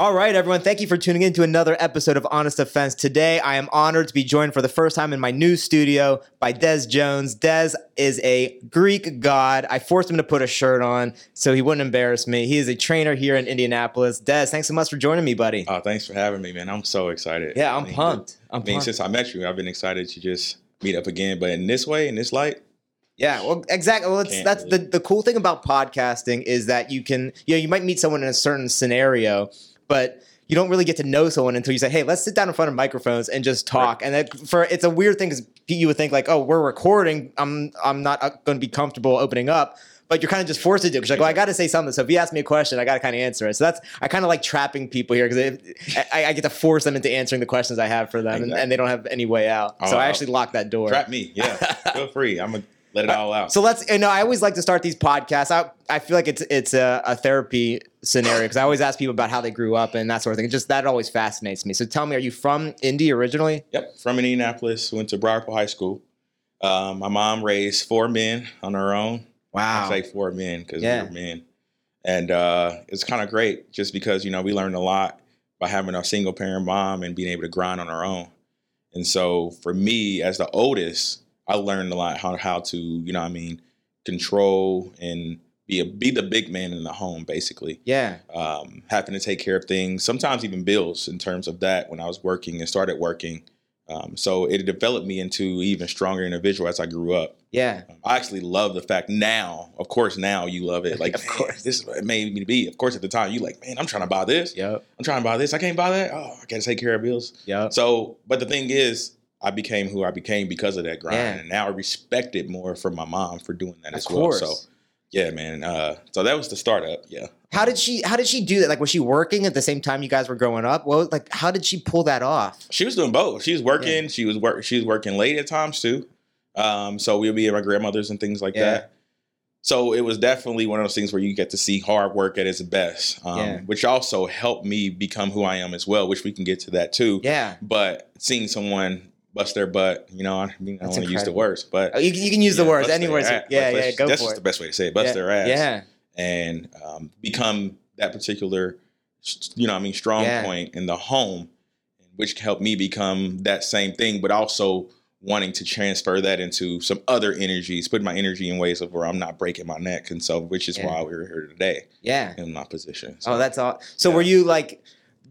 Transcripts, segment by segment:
All right, everyone. Thank you for tuning in to another episode of Honest Offense. Today, I am honored to be joined for the first time in my new studio by Des Jones. Des is a Greek god. I forced him to put a shirt on so he wouldn't embarrass me. He is a trainer here in Indianapolis. Des, thanks so much for joining me, buddy. Oh, thanks for having me, man. I'm so excited. Yeah, I'm I mean, pumped. I'm I mean, pumped. since I met you, I've been excited to just meet up again. But in this way, in this light, Yeah, well, exactly. Well, it's, that's really- the the cool thing about podcasting is that you can, you know, you might meet someone in a certain scenario, but you don't really get to know someone until you say, "Hey, let's sit down in front of microphones and just talk." And that for it's a weird thing because you would think like, "Oh, we're recording. I'm I'm not uh, going to be comfortable opening up." But you're kind of just forced to do because like, well, I got to say something. So if you ask me a question, I got to kind of answer it. So that's I kind of like trapping people here because I, I get to force them into answering the questions I have for them, and, Exactly. and they don't have any way out. Oh, so Oh, I actually lock that door. trap me. Yeah, feel free. I'm gonna let it all out. So let's. You know, I always like to start these podcasts. I I feel like it's it's a, a therapy scenario because I always ask people about how they grew up and that sort of thing. It just that always fascinates me. So tell me, are you from Indy originally? Yep, from Indianapolis, went to Broad Ripple High School. Um, my mom raised four men on her own. I say four men because Yeah. we're men, and uh, it's kind of great just because you know we learned a lot by having a single parent mom and being able to grind on our own. And so for me, as the oldest, I learned a lot how how to you know what I mean control and be a be the big man in the home basically Yeah. um, having to take care of things, sometimes even bills in terms of that when I was working and started working. Um, so it developed me into even stronger individual as I grew up. Yeah. Um, I actually love the fact now, of course, now you love it. Like, Of course. course, this is what it made me be. Of course, at the time, you like, man, I'm trying to buy this. Yep. I'm trying to buy this. I can't buy that. Oh, I got to take care of bills. Yeah. So, but the thing is, I became who I became because of that grind, Yeah. and now I respect it more from my mom for doing that Of as course. well. So, yeah, man. Uh, so that was the startup. Yeah. How did she How did she do that? Like, was she working at the same time you guys were growing up? Well, like, how did she pull that off? She was doing both. She was working. She was work. She was working late at times too. Um, so we'll be at my grandmother's and things like Yeah. that. So it was definitely one of those things where you get to see hard work at its best, um, Yeah. which also helped me become who I am as well. Which we can get to that too. Yeah. But seeing someone bust their butt, you know, I mean, I don't want to use the words, but Oh, you, you can use the yeah, words bust any words. ass. Yeah. Yeah. Go That's just it. the best way to say it. Bust yeah. their ass. Yeah. and um, become that particular, you know, what I mean, strong Yeah. point in the home, which helped me become that same thing, but also wanting to transfer that into some other energies, put my energy in ways of where I'm not breaking my neck, and so which is Yeah. why we're here today Yeah. in my position. Oh, that's all. So Yeah. were you like?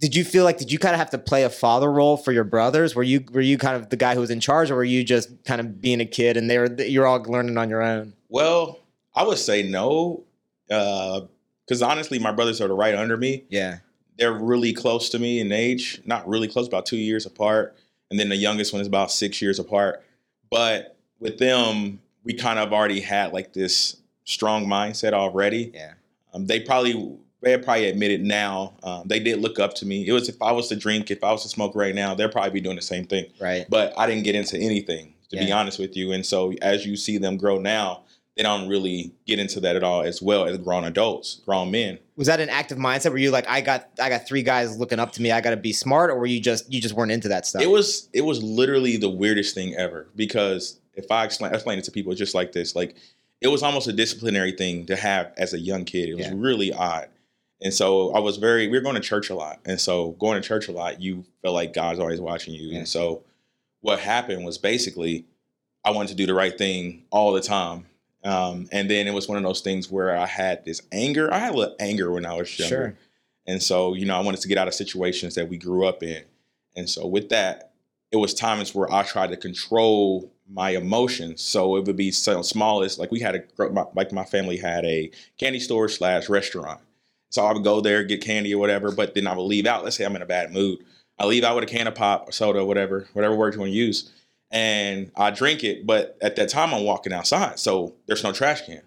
Did you feel like did you kind of have to play a father role for your brothers? Were you were you kind of the guy who was in charge, or were you just kind of being a kid and they were you're all learning on your own? well. I would say no, because honestly, my brothers are right under me. Yeah. they're really close to me in age, not really close, about two years apart. And then the youngest one is about six years apart. But with them, we kind of already had like this strong mindset already. Yeah. Um, they probably they probably admit it now. Um, they did look up to me. It was if I was to drink, if I was to smoke right now, they'd probably be doing the same thing. Right. But I didn't get into anything, to be honest with you. And so as you see them grow now, they don't really get into that at all as well as grown adults, grown men. Was that an active mindset? Were you like, I got I got three guys looking up to me, I got to be smart, or were you just you just weren't into that stuff? It was it was literally the weirdest thing ever because if I explain I explain it to people just like this, like it was almost a disciplinary thing to have as a young kid. It was Yeah. really odd. And so I was very we were going to church a lot. And so going to church a lot, you feel like God's always watching you. Yeah. And so what happened was basically I wanted to do the right thing all the time. Um, and then it was one of those things where I had this anger. I had a little anger when I was younger. Sure. And so, you know, I wanted to get out of situations that we grew up in. And so with that, it was times where I tried to control my emotions. So it would be so small as like we had a my, like my family had a candy store slash restaurant. So I would go there get candy or whatever, but then I would leave out. Let's say I'm in a bad mood. I leave out with a can of pop or soda, whatever, whatever word you want to use, and I drink it. But at that time, I'm walking outside, so there's no trash can.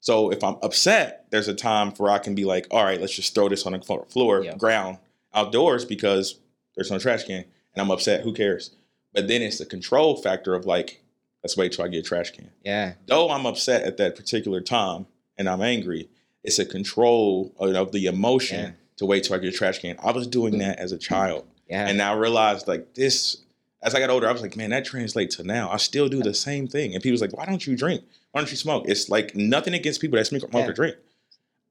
So if I'm upset, there's a time where I can be like, all right, let's just throw this on the floor, Yeah. ground, outdoors because there's no trash can, and I'm upset. Who cares? But then it's the control factor of like, let's wait till I get a trash can. Yeah. Though I'm upset at that particular time and I'm angry, it's a control of, of the emotion Yeah. to wait till I get a trash can. I was doing that as a child. Yeah. And I realized like this, as I got older, I was like, man, that translates to now. I still do the same thing. And people's like, why don't you drink? Why don't you smoke? It's like nothing against people that smoke Yeah. or drink.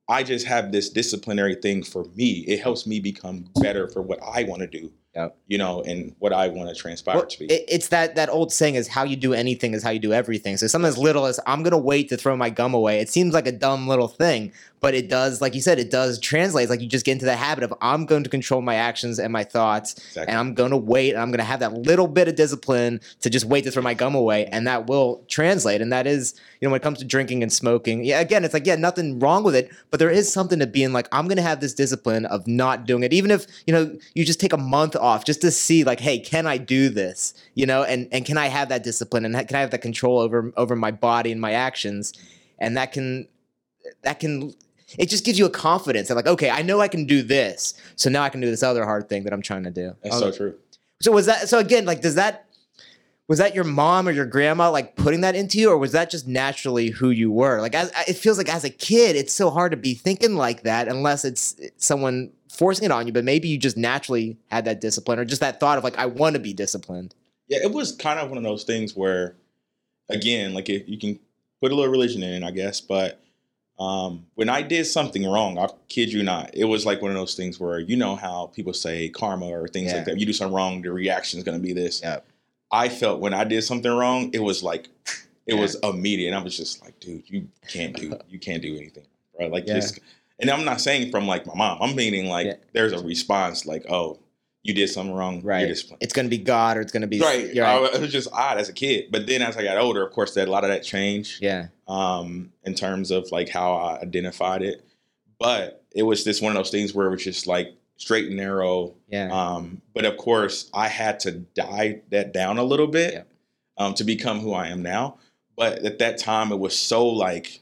I just have this disciplinary thing for me. It helps me become better for what I want to do. Yep. You know, and what I want to transpire Well, to be. It's that that old saying is how you do anything is how you do everything. So something as little as I'm gonna wait to throw my gum away. It seems like a dumb little thing, but it does, like you said, it does translate. It's like you just get into the habit of I'm going to control my actions and my thoughts, Exactly. and I'm gonna wait, and I'm gonna have that little bit of discipline to just wait to throw my gum away, and that will translate. And that is, you know, when it comes to drinking and smoking, yeah, again, it's like yeah, nothing wrong with it, but there is something to being like I'm gonna have this discipline of not doing it, even if you know you just take a month off just to see like, hey, can I do this? You know, and and can I have that discipline and can I have that control over over my body and my actions, and that can that can. It just gives you a confidence that, like, okay, I know I can do this, so now I can do this other hard thing that I'm trying to do. That's Oh, so true. so was that so again? Like, does that was that your mom or your grandma like putting that into you, or was that just naturally who you were? Like, as, it feels like as a kid, it's so hard to be thinking like that unless it's someone forcing it on you. But maybe you just naturally had that discipline, or just that thought of like, I want to be disciplined. Yeah, it was kind of one of those things where, again, like if you can put a little religion in, I guess. But um, when I did something wrong, I kid you not, it was like one of those things where you know how people say karma or things Yeah. like that. You do something wrong, the reaction is going to be this. Yep. I felt when I did something wrong, it was like it Yeah. was immediate. And I was just like, dude, you can't do you can't do anything, right? Like Yeah. just. And I'm not saying from like my mom. I'm meaning like there's a response, like, oh, you did something wrong. Right. It's going to be God, or it's going to be Right. Right. I- it was just odd as a kid. But then as I got older, of course, that a lot of that changed yeah, um, in terms of like how I identified it. But it was just one of those things where it was just like straight and narrow. yeah, Um, but of course, I had to die that down a little bit Yeah. um, to become who I am now. But at that time, it was so like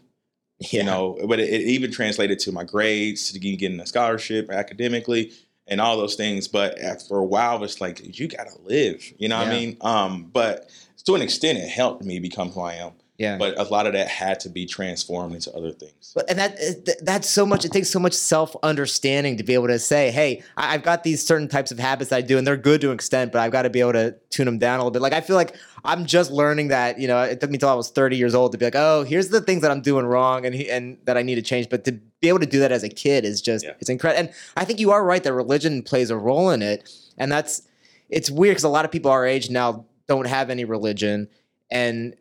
yeah. you know but it, it even translated to my grades to getting a scholarship academically and all those things but after a while it's like you gotta live you know what i Yeah. mean um but to an extent it helped me become who i am yeah. but a lot of that had to be transformed into other things But and that uh, that's so much. It takes so much self understanding to be able to say, "Hey, I've got these certain types of habits that I do, and they're good to an extent, but I've got to be able to tune them down a little bit." Like I feel like I'm just learning that. You know, it took me till I was 30 years old to be like, "Oh, here's the things that I'm doing wrong and and that I need to change." But to be able to do that as a kid is just Yeah. it's incredible. And I think you are right that religion plays a role in it, and that's it's weird because a lot of people our age now don't have any religion, and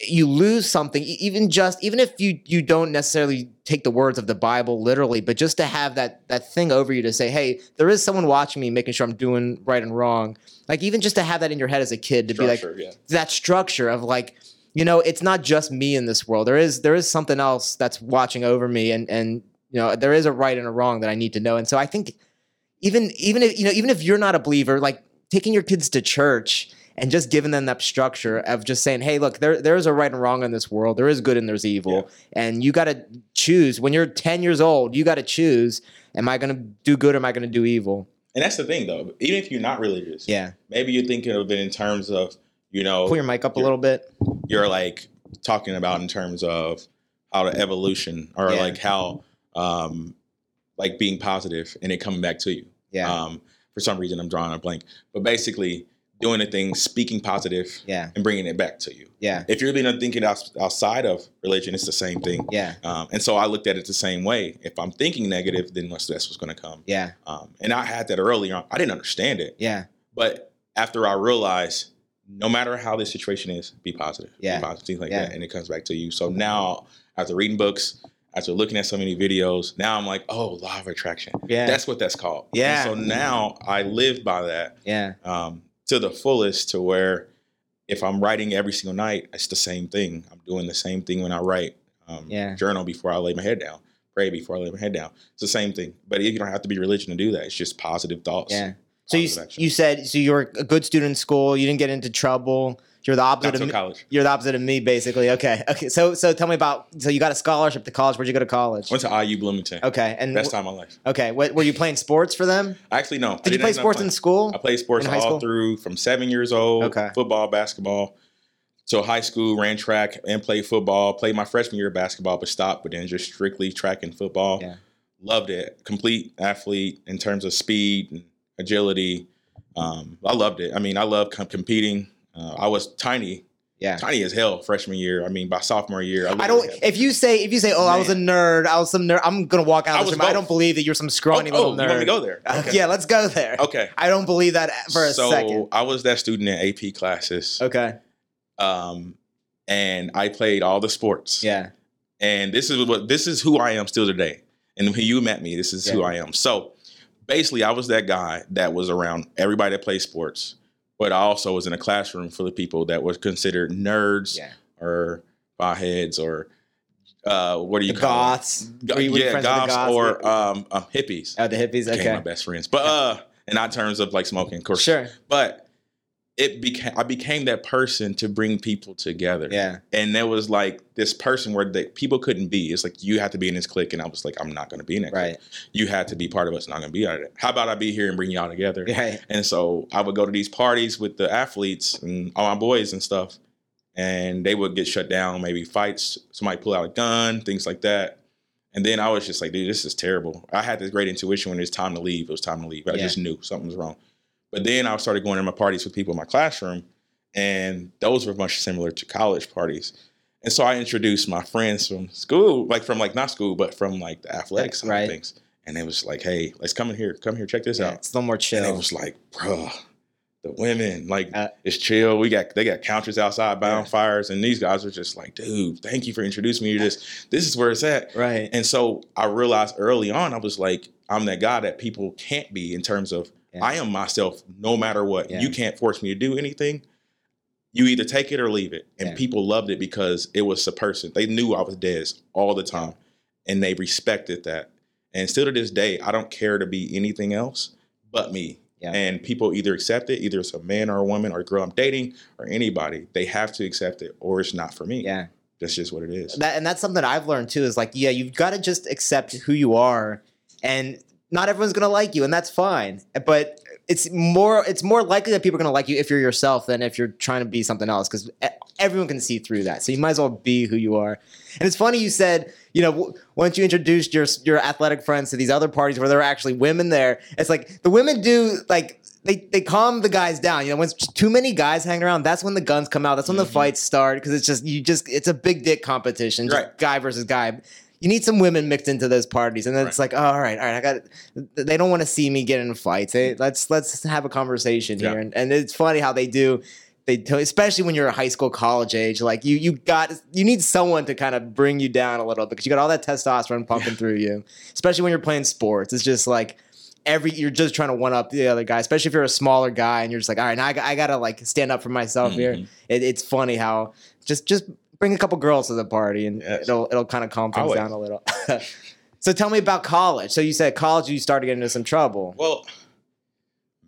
you lose something even just even if you you don't necessarily take the words of the bible literally but just to have that that thing over you to say hey there is someone watching me making sure i'm doing right and wrong. Like even just to have that in your head as a kid to be like yeah. that structure of like you know it's not just me in this world. There is there is something else that's watching over me and and you know there is a right and a wrong that i need to know. And so i think even even if you know even if you're not a believer like taking your kids to church and just giving them that structure of just saying hey look there there's a right and wrong in this world. There is good and there's evil. And you got to choose when you're 10 years old you got to choose am i going to do good or am i going to do evil? And that's the thing though. Even if you're not religious yeah. maybe you're thinking of it in terms of you know pull your mic up a little bit. you're like talking about in terms of how the evolution or Yeah. like how um like being positive and it coming back to you. Yeah. Um for some reason i'm drawing a blank. But basically doing the thing speaking positive yeah and bringing it back to you yeah if you're really thinking outside of religion it's the same thing yeah um, and so i looked at it the same way if i'm thinking negative then that's, that's what's going to come yeah um, and i had that earlier on i didn't understand it yeah but after I realized, no matter how this situation is, be positive. Yeah. Be positive, things like Yeah. that. And it comes back to you. So now, after reading books, after looking at so many videos, now I'm like, oh, law of attraction. yeah That's what that's called. And Yeah. so now I live by that yeah um, to the fullest to where if I'm writing every single night, it's the same thing. I'm doing the same thing when I write. Um, Yeah. Journal before I lay my head down. Pray before I lay my head down. It's the same thing. But you don't have to be religion to do that. It's just positive thoughts. Yeah. So you action. you said so you were a good student in school. You didn't get into trouble. You're the opposite of me. college. You're the opposite of me, basically. Okay. Okay. So so tell me about. So you got a scholarship to college. Where'd you go to college? Went to IU Bloomington. Okay. And Best time of my life. okay. What were you playing sports for them? Actually, no. Did you play sports playing. in school? I played sports all school? through from seven years old. Okay. Football, basketball. So high school, ran track and played football. Played my freshman year of basketball, but stopped. But then just strictly track and football. Yeah. Loved it. Complete athlete in terms of speed and agility. Um, I loved it. I mean, I love com- competing. Uh, I was tiny Yeah. tiny as hell freshman year. I mean, by sophomore year, I don't. literally If you say if you say, "Oh, I was a nerd," I was some nerd. I'm gonna walk out. I Of the was room. I don't believe that you're some scrawny oh, little oh, nerd. want me go there? Uh, Okay. yeah, let's go there. Okay. I don't believe that for a so second. I was that student in AP classes, Okay. um, and I played all the sports. Yeah. and this is what this is who I am still today. And when you met me, this is who I am. So basically, I was that guy that was around everybody that plays sports, but I also was in a classroom full of people that were considered nerds Yeah. or heads or uh, what do you The call them? goths. Go- Were you- were yeah, goths, goths? or um, um, hippies. Oh, the hippies. Became my best friends, but uh, and not in terms of like smoking, of course. Sure. But it became I became that person to bring people together Yeah. and there was like this person where the people couldn't be. It's like you had to be in this clique, and I was like, I'm not going to be in that. Right. Clique. You had to be part of us. Not going to be out of it. How about I be here and bring y'all together? Right. And so I would go to these parties with the athletes and all my boys and stuff, and they would get shut down. Maybe fights. Somebody pull out a gun, things like that. And then I was just like, dude, this is terrible. I had this great intuition when it was time to leave. It was time to leave. I Yeah. just knew something was wrong. But then I started going to my parties with people in my classroom, and those were much similar to college parties. And so I introduced my friends from school, like from like not school, but from like the athletic side Right. of things. And it was like, hey, let's come in here, come here, check this Yeah, out. It's a little more And it was like, bro, the women, like Uh, it's chill. We got they got counters outside, bonfires, and these guys were just like, dude, thank you for introducing me to this. This is where it's at. right. And so I realized early on, I was like, I'm that guy that people can't be in terms of Yeah. I am myself no matter what. Yeah. You can't force me to do anything. You either take it or leave it. And Yeah. people loved it because it was a person. They knew I was Dez all the time. And they respected that. And still to this day, I don't care to be anything else but me. And people either accept it, either it's a man or a woman or a girl I'm dating or anybody. They have to accept it or it's not for me. yeah. That's just what it is. That and that's something I've learned too. Is like, yeah, you've got to just accept who you are, and not everyone's gonna like you, and that's fine. But it's more it's more likely that people are gonna like you if you're yourself than if you're trying to be something else, because everyone can see through that. So you might as well be who you are. And it's funny you said, you know, once you introduced your your athletic friends to these other parties where there are actually women there, it's like the women do like. They, they calm the guys down. You know, when too many guys hang around, that's when the guns come out. That's when the Mhm. fights start because it's just you just it's a big dick competition, just Right. guy versus guy. You need some women mixed into those parties, and then it's like, oh, all right, all right, I got. They don't want to see me get in fights. They, let's let's have a conversation Yeah. here, and, and it's funny how they do. They tell, especially when you're a high school, college age, like you you got you need someone to kind of bring you down a little because you got all that testosterone pumping through you. Especially when you're playing sports, it's just like every you're just trying to one up the other guy. Especially if you're a smaller guy and you're just like, all right, now I, got- I gotta like stand up for myself here. Mhm. It, it's funny how just just bring a couple girls to the party and Yes. it'll it'll kind of calm things Always. down a little. so tell me about college. So you said college you started getting into some trouble. Well,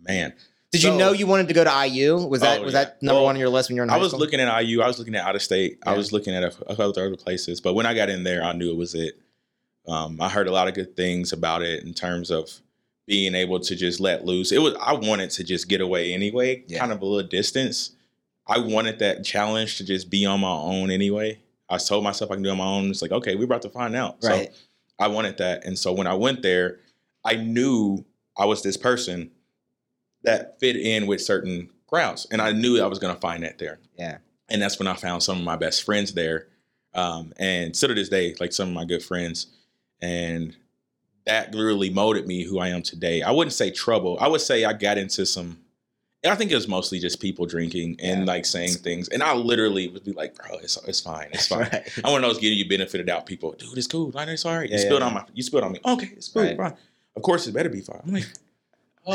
man, Did you know you wanted to go to IU? Was that Oh, was yeah. that number Well, one on your list when you were in I was school? looking at IU. I was looking at out of state. I was looking at a, a couple other places. But when I got in there, I knew it was it. Um, I heard a lot of good things about it in terms of being able to just let loose. It was I wanted to just get away anyway, Yeah. kind of a little distance. I wanted that challenge to just be on my own anyway. I told myself I can do it on my own. It's like, okay, we're about to find out. Right. So I wanted that. And so when I went there, I knew I was this person that fit in with certain crowds. And I knew I was going to find that there. Yeah. And that's when I found some of my best friends there. Um, and still to this day, like some of my good friends. And that really molded me who I am today. I wouldn't say trouble. I would say I got into some, I think it was mostly just people drinking and Yeah. like saying things. And I literally would be like, bro, it's, it's fine. It's fine. Right. I want to those getting you benefited out people. Dude, it's cool. Like, it's all right. You yeah, spilled yeah. on my you spilled on me. Okay, it's cool. Right. Fine. Of course it better be fine. I'm like, Oh,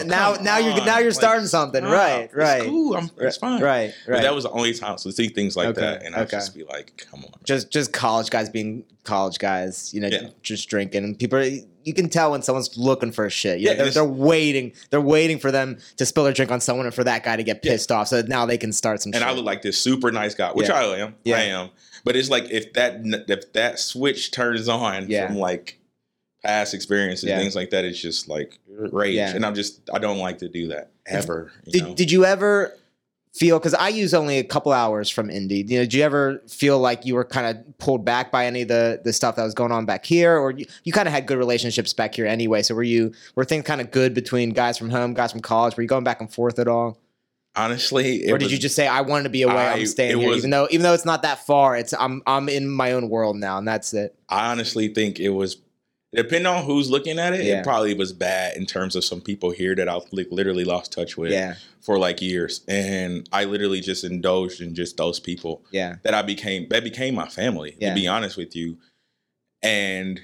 oh, now now you're now you're Like, starting something. nah, right. Right. It's cool. I'm, it's fine. Right. Right. But that was the only time to see things like Okay, that, and I okay. just be like, "Come on." just just college guys being college guys, you know, Yeah. just drinking, and people. You can tell when someone's looking for shit. You know, Yeah, they're, they're waiting. They're waiting for them to spill their drink on someone and for that guy to get Yeah. pissed off, so that now they can start some. Shit. And shit. I look like this super nice guy, which Yeah. I am. Yeah. I am. But it's like if that if that switch turns on Yeah. from like past experiences, Yeah. things like that, it's just like rage. Yeah. And I'm just I don't like to do that ever. You did know? Did you ever feel? Because IU's only a couple hours from Indy. You know, do you ever feel like you were kind of pulled back by any of the the stuff that was going on back here, or you, you kind of had good relationships back here anyway? So were you were things kind of good between guys from home, guys from college? Were you going back and forth at all? Honestly, or did was- you just say I wanted to be away? I- I'm staying here, was- even though even though it's not that far. It's I'm I'm in my own world now, and that's it. I honestly think it was depending on who's looking at it, Yeah. it probably was bad in terms of some people here that I li- literally lost touch with Yeah, for like years. And I literally just indulged in just those people yeah, that I became that became my family, Yeah. to be honest with you. And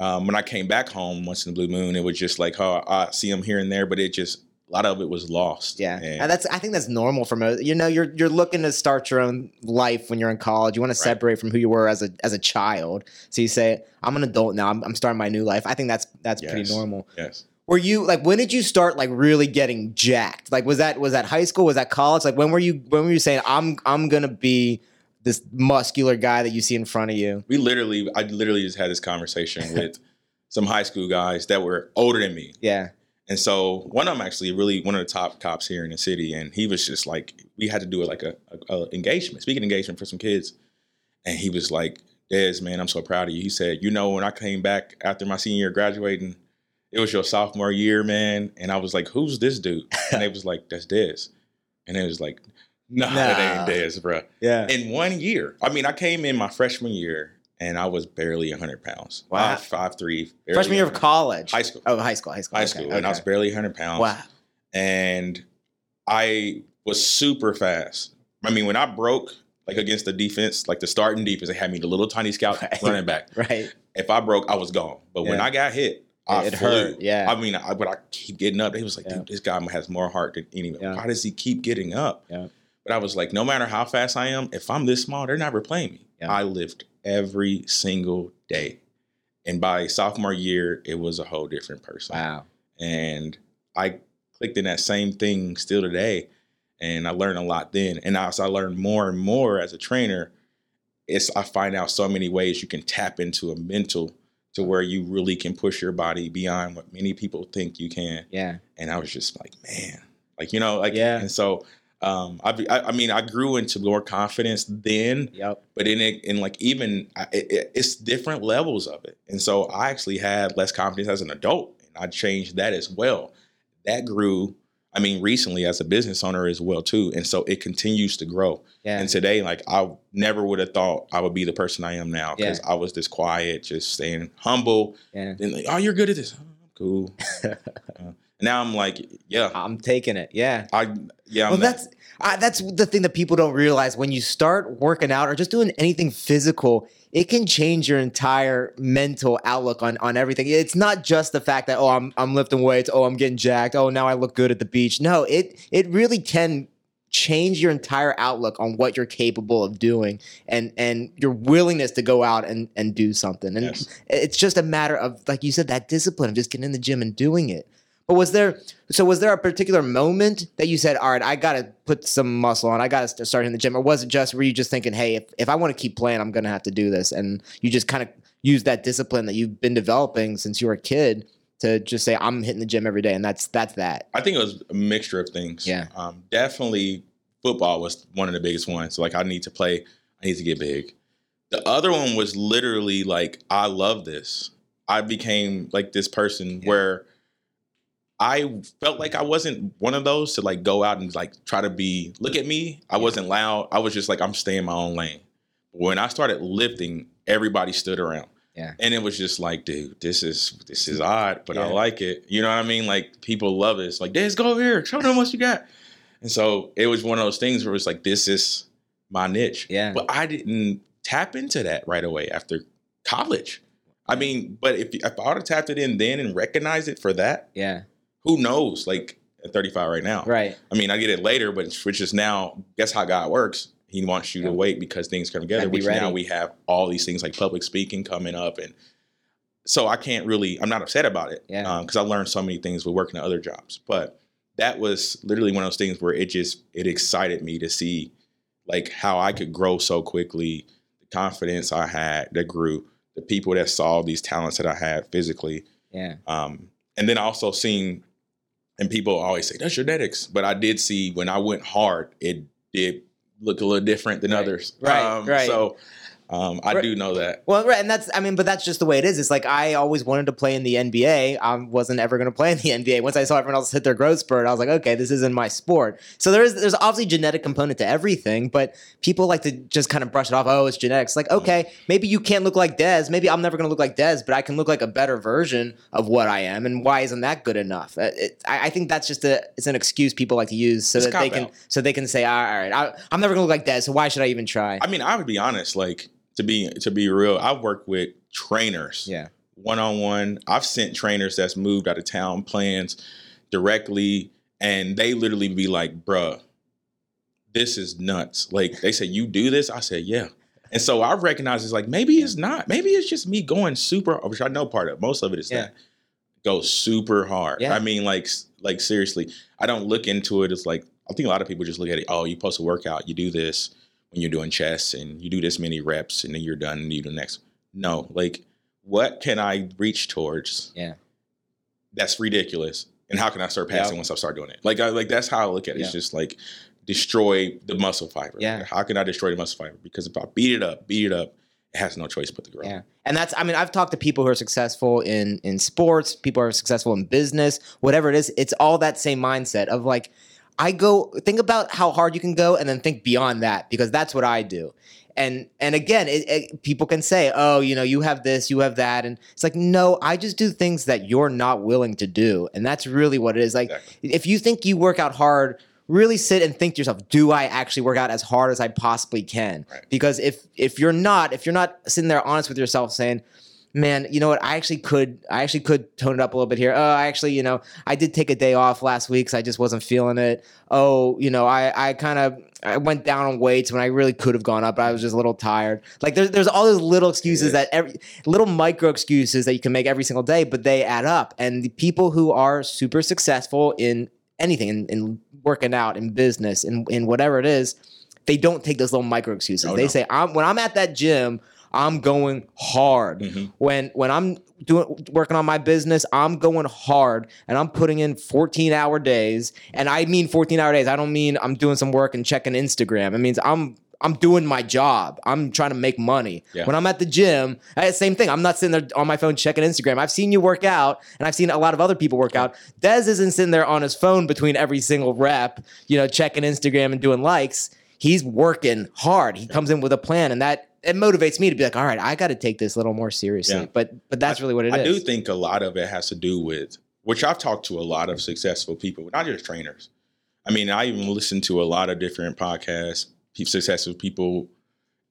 um, when I came back home once in the blue moon, it was just like, oh, I see them here and there, but it just a lot of it was lost. yeah. And- And that's I think that's normal for most. You know, you're you're looking to start your own life when you're in college. You want to Right. separate from who you were as a as a child. So you say, I'm an adult now. I'm, I'm starting my new life. I think that's that's pretty normal. yes. Were you like when did you start like really getting jacked? Like was that was that high school? Was that college? Like when were you when were you saying I'm I'm gonna be this muscular guy that you see in front of you? We literally, I literally just had this conversation with some high school guys that were older than me. Yeah. And so one of them actually really one of the top cops here in the city, and he was just like, we had to do like a, a, a engagement, speaking engagement for some kids, and he was like, Des, man, I'm so proud of you. He said, you know, when I came back after my senior year graduating, it was your sophomore year, man, and I was like, who's this dude? And they was like, that's Des, and it was like, nah, that ain't Des, bro. Yeah. In one year, I mean, I came in my freshman year, and I was barely 100 pounds. Wow. Five, five three. Freshman year of college. High school. Oh, high school, high school. High okay, school, and I was barely 100 pounds Wow. and I was super fast. I mean, when I broke like against the defense, like the starting defense, they had me the little tiny scout Right. running back. Right. If I broke, I was gone. But when I got hit, I It flew. hurt, yeah. I mean, I, but I keep getting up. They was like, Yeah. dude, this guy has more heart than anyone. Yeah. Why does he keep getting up? Yeah. But I was like, no matter how fast I am, if I'm this small, they're never playing me. Yeah. I lived every single day. And by sophomore year, it was a whole different person Wow. and I clicked in that same thing still today, and I learned a lot then. And as I learned more and more as a trainer, it's I find out so many ways you can tap into a mental to where you really can push your body beyond what many people think you can. Yeah. And I was just like, man, like you know, like Yeah. And so, um, I, I, I mean, I grew into more confidence then, Yep. but in it, in like even it, it, it's different levels of it. And so i actually had less confidence as an adult and i changed that as well. That grew i mean recently as a business owner as well too and so it continues to grow. Yeah. and today like i never would have thought i would be the person i am now because i was this quiet just staying humble. Yeah. and like oh you're good at this. Oh, cool. Uh, now i'm like yeah I'm taking it. Yeah. i yeah I'm well, that's uh, that's the thing that people don't realize. When you start working out or just doing anything physical, it can change your entire mental outlook on on everything. It's not just the fact that oh, I'm I'm lifting weights. Oh, I'm getting jacked. Oh, now I look good at the beach. No, it it really can change your entire outlook on what you're capable of doing and and your willingness to go out and and do something and Yes. it's just a matter of like you said that discipline of just getting in the gym and doing it but was there so was there a particular moment that you said, "All right, I got to put some muscle on. I got to start in the gym," or was it just were you just thinking, "Hey, if, if I want to keep playing, I'm going to have to do this," and you just kind of use that discipline that you've been developing since you were a kid to just say, "I'm hitting the gym every day," and that's that's that. I think it was a mixture of things. Yeah. Um, definitely football was one of the biggest ones. So like I need to play, I need to get big. The other one was literally like, I love this. I became like this person Yeah. where I felt like I wasn't one of those to like go out and like try to be look at me. I wasn't loud. I was just like I'm staying my own lane. When I started lifting, everybody stood around. Yeah. And it was just like, dude, this is this is odd, but I like it. You know what I mean? Like people love it. It's like, Des, go over here, show them what you got. And so it was one of those things where it's like, this is my niche. Yeah. But I didn't tap into that right away after college. I mean, but if if I would have tapped it in then and recognized it for that, Yeah. Who knows? Like at 35 right now. Right. I mean, I get it later, but which is now, guess how God works? He wants you Yeah. to wait because things come together, which now we have all these things like public speaking coming up. And so I can't really, I'm not upset about it Yeah. because I learned so many things with working at other jobs. But that was literally one of those things where it just, it excited me to see like how I could grow so quickly, the confidence I had that grew, the people that saw these talents that I had physically. Yeah. Um, and then also seeing, and people always say that's genetics, but I did see when I went hard, it did look a little different than Right. others. Right, um, right. So Um, I Right. do know that. Well, right, and that's I mean, but that's just the way it is. It's like I always wanted to play in the NBA. I wasn't ever going to play in the NBA. Once I saw everyone else hit their growth spurt, I was like, okay, this isn't my sport. So there is there's obviously genetic component to everything, but people like to just kind of brush it off. Oh, it's genetics. Like, okay, maybe you can't look like Dez. Maybe I'm never going to look like Dez, but I can look like a better version of what I am. And why isn't that good enough? Uh, It, I, I think that's just a it's an excuse people like to use so It's that they cop-out. can so they can say, all right, I, I'm never going to look like Dez, so why should I even try? I mean, I would be honest. Like to be to be real, I've worked with trainers. yeah, one on one. I've sent trainers that's moved out of town plans directly, and they literally be like, bruh, this is nuts. Like they say, you do this? I said, yeah. And so I recognize it's like maybe it's not. Maybe it's just me going super, which I know part of. Most of it is Yeah. that go super hard. Yeah. I mean, like, like seriously, I don't look into it. It's like I think a lot of people just look at it. Oh, you post a workout, you do this when you're doing chest, and you do this many reps, and then you're done, and you do the next. No, like, what can I reach towards? Yeah. that's ridiculous. And how can I surpass Yep. it once I start doing it? Like, I, like that's how I look at it. It's just like destroy the muscle fiber. Yeah. How can I destroy the muscle fiber? Because if I beat it up, beat it up, it has no choice but to grow. Yeah. And that's I mean, I've talked to people who are successful in in sports, people who are successful in business, whatever it is, it's all that same mindset of like I go think about how hard you can go and then think beyond that because that's what I do. And and again, it, it, people can say, "Oh, you know, you have this, you have that." And it's like, "No, I just do things that you're not willing to do." And that's really what it is. Like Exactly. if you think you work out hard, really sit and think to yourself, do I actually work out as hard as I possibly can? Right. Because if if you're not, if you're not sitting there honest with yourself saying, man, you know what, I actually could I actually could tone it up a little bit here. Oh, I actually, you know, I did take a day off last week cuz I just wasn't feeling it. Oh, you know, I I kind of I went down on weights when I really could have gone up, but I was just a little tired. Like there's there's all those little excuses Yeah. that every little micro excuses that you can make every single day, but they add up. And the people who are super successful in anything, in, in working out, in business, in in whatever it is, they don't take those little micro excuses. Oh, they no. say, "I'm when I'm at that gym, I'm going hard. Mhm. When when I'm doing working on my business, I'm going hard and I'm putting in 14 hour days. And I mean 14 hour days. I don't mean I'm doing some work and checking Instagram. It means I'm I'm doing my job. I'm trying to make money. Yeah. When I'm at the gym, I, same thing. I'm not sitting there on my phone checking Instagram. I've seen you work out, and I've seen a lot of other people work out. Dez isn't sitting there on his phone between every single rep, you know, checking Instagram and doing likes. He's working hard. He comes in with a plan, and that it motivates me to be like, all right, I got to take this a little more seriously. Yeah. But but that's really what it is. I do think a lot of it has to do with which I've talked to a lot of successful people, not just trainers. I mean, I even listen to a lot of different podcasts, successful people.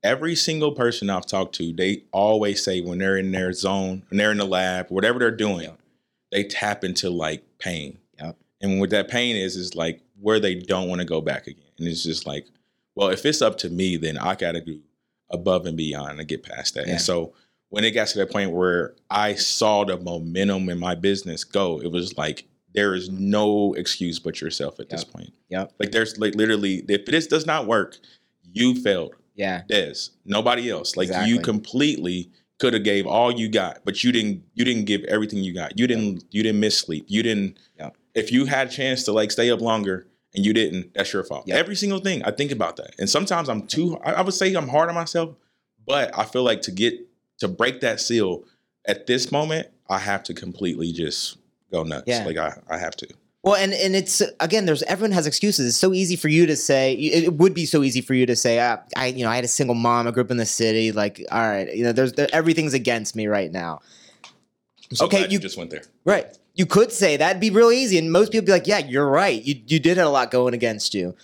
Every single person I've talked to, they always say when they're in their zone, when they're in the lab, whatever they're doing, Yeah. they tap into like pain. Yep. And what that pain is is like where they don't want to go back again. And it's just like, well, if it's up to me, then I got to do above and beyond to get past that. Yeah. And so when it got to that point where I saw the momentum in my business go, it was like there is no excuse but yourself at this point. Yep. Like there's like literally, if this does not work, you failed. Yeah. Des, nobody else. Like Exactly. you completely could have gave all you got, but you didn't. You didn't give everything you got. You didn't. You didn't miss sleep. You didn't. Yep. If you had a chance to like stay up longer and you didn't, that's your fault. Yep. Every single thing. I think about that, and sometimes I'm too. I, I would say I'm hard on myself, but I feel like to get to break that seal at this moment, I have to completely just go nuts. Yeah. Like I, I have to. Well, and and it's again, there's everyone has excuses. It's so easy for you to say. It would be so easy for you to say, uh, I, you know, I had a single mom. I grew up in the city. Like, all right, you know, there's there, everything's against me right now. Okay, you just went there. Right. You could say that'd be real easy, and most people be like, "Yeah, you're right. You you did have a lot going against you,"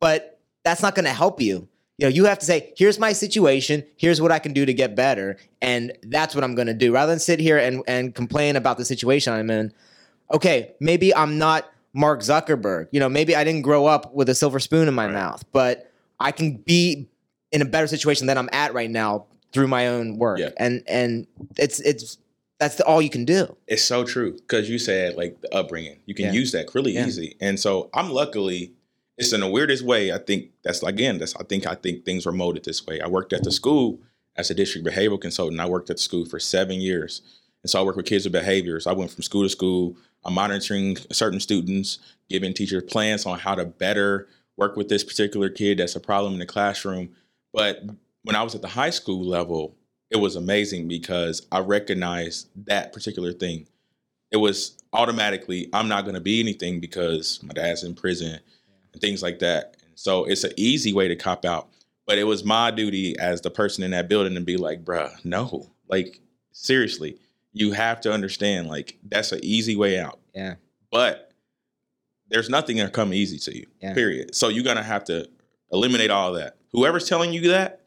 but that's not going to help you. You know, you have to say, "Here's my situation. Here's what I can do to get better," and that's what I'm going to do. Rather than sit here and and complain about the situation I'm in. Okay, maybe I'm not Mark Zuckerberg. You know, maybe I didn't grow up with a silver spoon in my Right. mouth, but I can be in a better situation than I'm at right now through my own work. Yeah. And and it's it's that's the, all you can do. It's so true because you said like the upbringing. You can Yeah. use that really Yeah. easy, and so I'm luckily. It's in the weirdest way. I think that's again. That's I think I think things were molded this way. I worked at the school as a district behavioral consultant. I worked at the school for seven years, and so I work with kids with behaviors. I went from school to school. I'm monitoring certain students, giving teachers plans on how to better work with this particular kid that's a problem in the classroom. But when I was at the high school level, it was amazing because I recognized that particular thing. It was automatically, I'm not going to be anything because my dad's in prison and things like that. And so it's an easy way to cop out. But it was my duty as the person in that building to be like, bruh, no. Like, seriously, you have to understand, like, that's an easy way out. Yeah. But there's nothing gonna come easy to you. Yeah. Period. So you're gonna have to eliminate all that. Whoever's telling you that,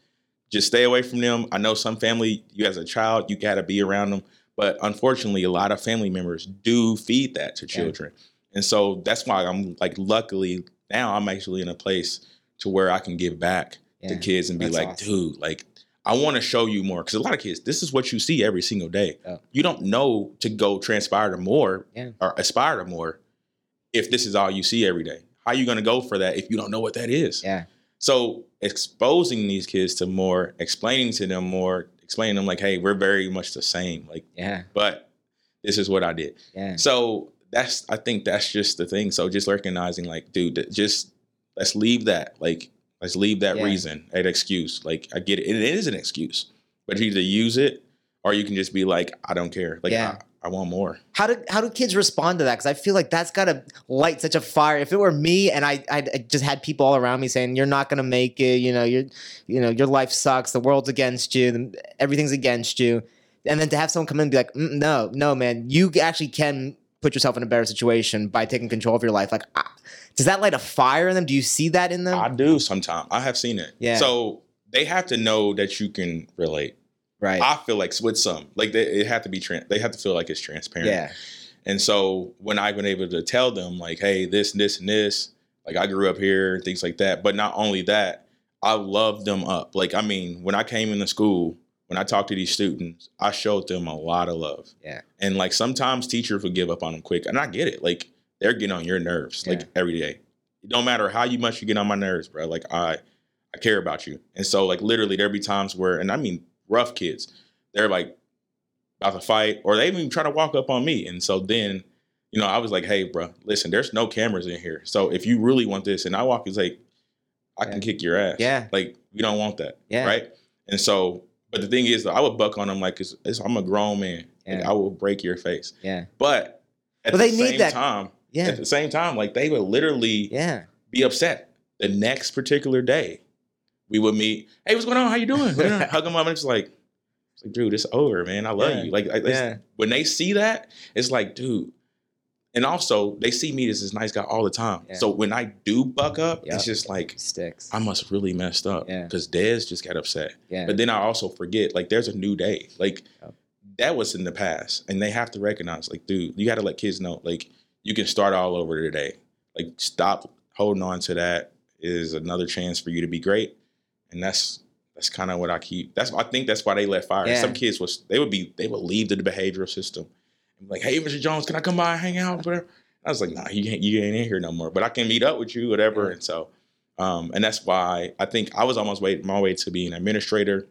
just stay away from them. I know some family, you as a child, you gotta be around them. But unfortunately, a lot of family members do feed that to Yeah. children. And so that's why I'm like luckily now I'm actually in a place to where I can give back to kids and be That's like, awesome. dude, like I want to show you more because a lot of kids, this is what you see every single day. Yeah. You don't know to go transpire to more Yeah. or aspire to more if this is all you see every day. How are you going to go for that if you don't know what that is? Yeah. So exposing these kids to more, explaining to them more, explaining them like, hey, we're very much the same. Like, Yeah. but this is what I did. Yeah. So that's I think that's just the thing. So just recognizing like, dude, just let's leave that. Like, let's leave that Yeah. reason, that excuse. Like, I get it. And it is an excuse. But you either use it or you can just be like, I don't care. Like Yeah. I, I want more. How do how do kids respond to that? Because I feel like that's got to light such a fire. If it were me and I, I just had people all around me saying you're not gonna make it, you know, you're you know your life sucks, the world's against you, everything's against you, and then to have someone come in and be like, mm, no, no, man, you actually can put yourself in a better situation by taking control of your life. Like, ah, does that light a fire in them? Do you see that in them? I do sometimes. I have seen it. Yeah. So they have to know that you can relate. Right. I feel like with some, like they it have to be trans. They have to feel like it's transparent. yeah. And so when I've been able to tell them like, hey, this, and this, and this, like I grew up here and things like that. But not only that, I love them up. Like, I mean, when I came into school, when I talked to these students, I showed them a lot of love. Yeah. And like sometimes teachers would give up on them quick. And I get it. Like they're getting on your nerves like Yeah. every day. It don't matter how you much you get on my nerves, bro. Like I I care about you. And so like literally there'd be times where, and I mean rough kids, they're like about to fight, or they even try to walk up on me. And so then, you know, I was like, hey, bro, listen, there's no cameras in here. So if you really want this, and I walk is like, I can kick your ass. Yeah. Like, we don't want that. Yeah. Right. And so, but the thing is, though, I would buck on them like, it's, it's, I'm a grown man. Like, Yeah. I will break your face. Yeah. But at Well, the they need same that- time, Yeah. at the same time, like they would literally Yeah. be upset the next particular day. We would meet. Hey, what's going on? How you doing? Hug them up, and it's like, it's like, dude, it's over, man. I love Yeah. you. Like, Yeah. when they see that, it's like, dude. And also, they see me as this nice guy all the time. Yeah. So when I do buck up, Yeah. it's just like Sticks. I must really messed up Yeah. because Dez just got upset. yeah. But then I also forget, like, there's a new day. Like, Yep. that was in the past. And they have to recognize, like, dude, you got to let kids know, like, you can start all over today. Like, stop holding on to that is another chance for you to be great. And that's that's kind of what I keep. That's I think that's why they let fire. Yeah. Some kids was they would be they would leave the behavioral system. And be like, hey, Mr. Jones, can I come by and hang out? Whatever. I was like, nah, you ain't you ain't in here no more. But I can meet up with you, whatever. Yeah. And so, um, and that's why I think I was almost way my way to being an administrator,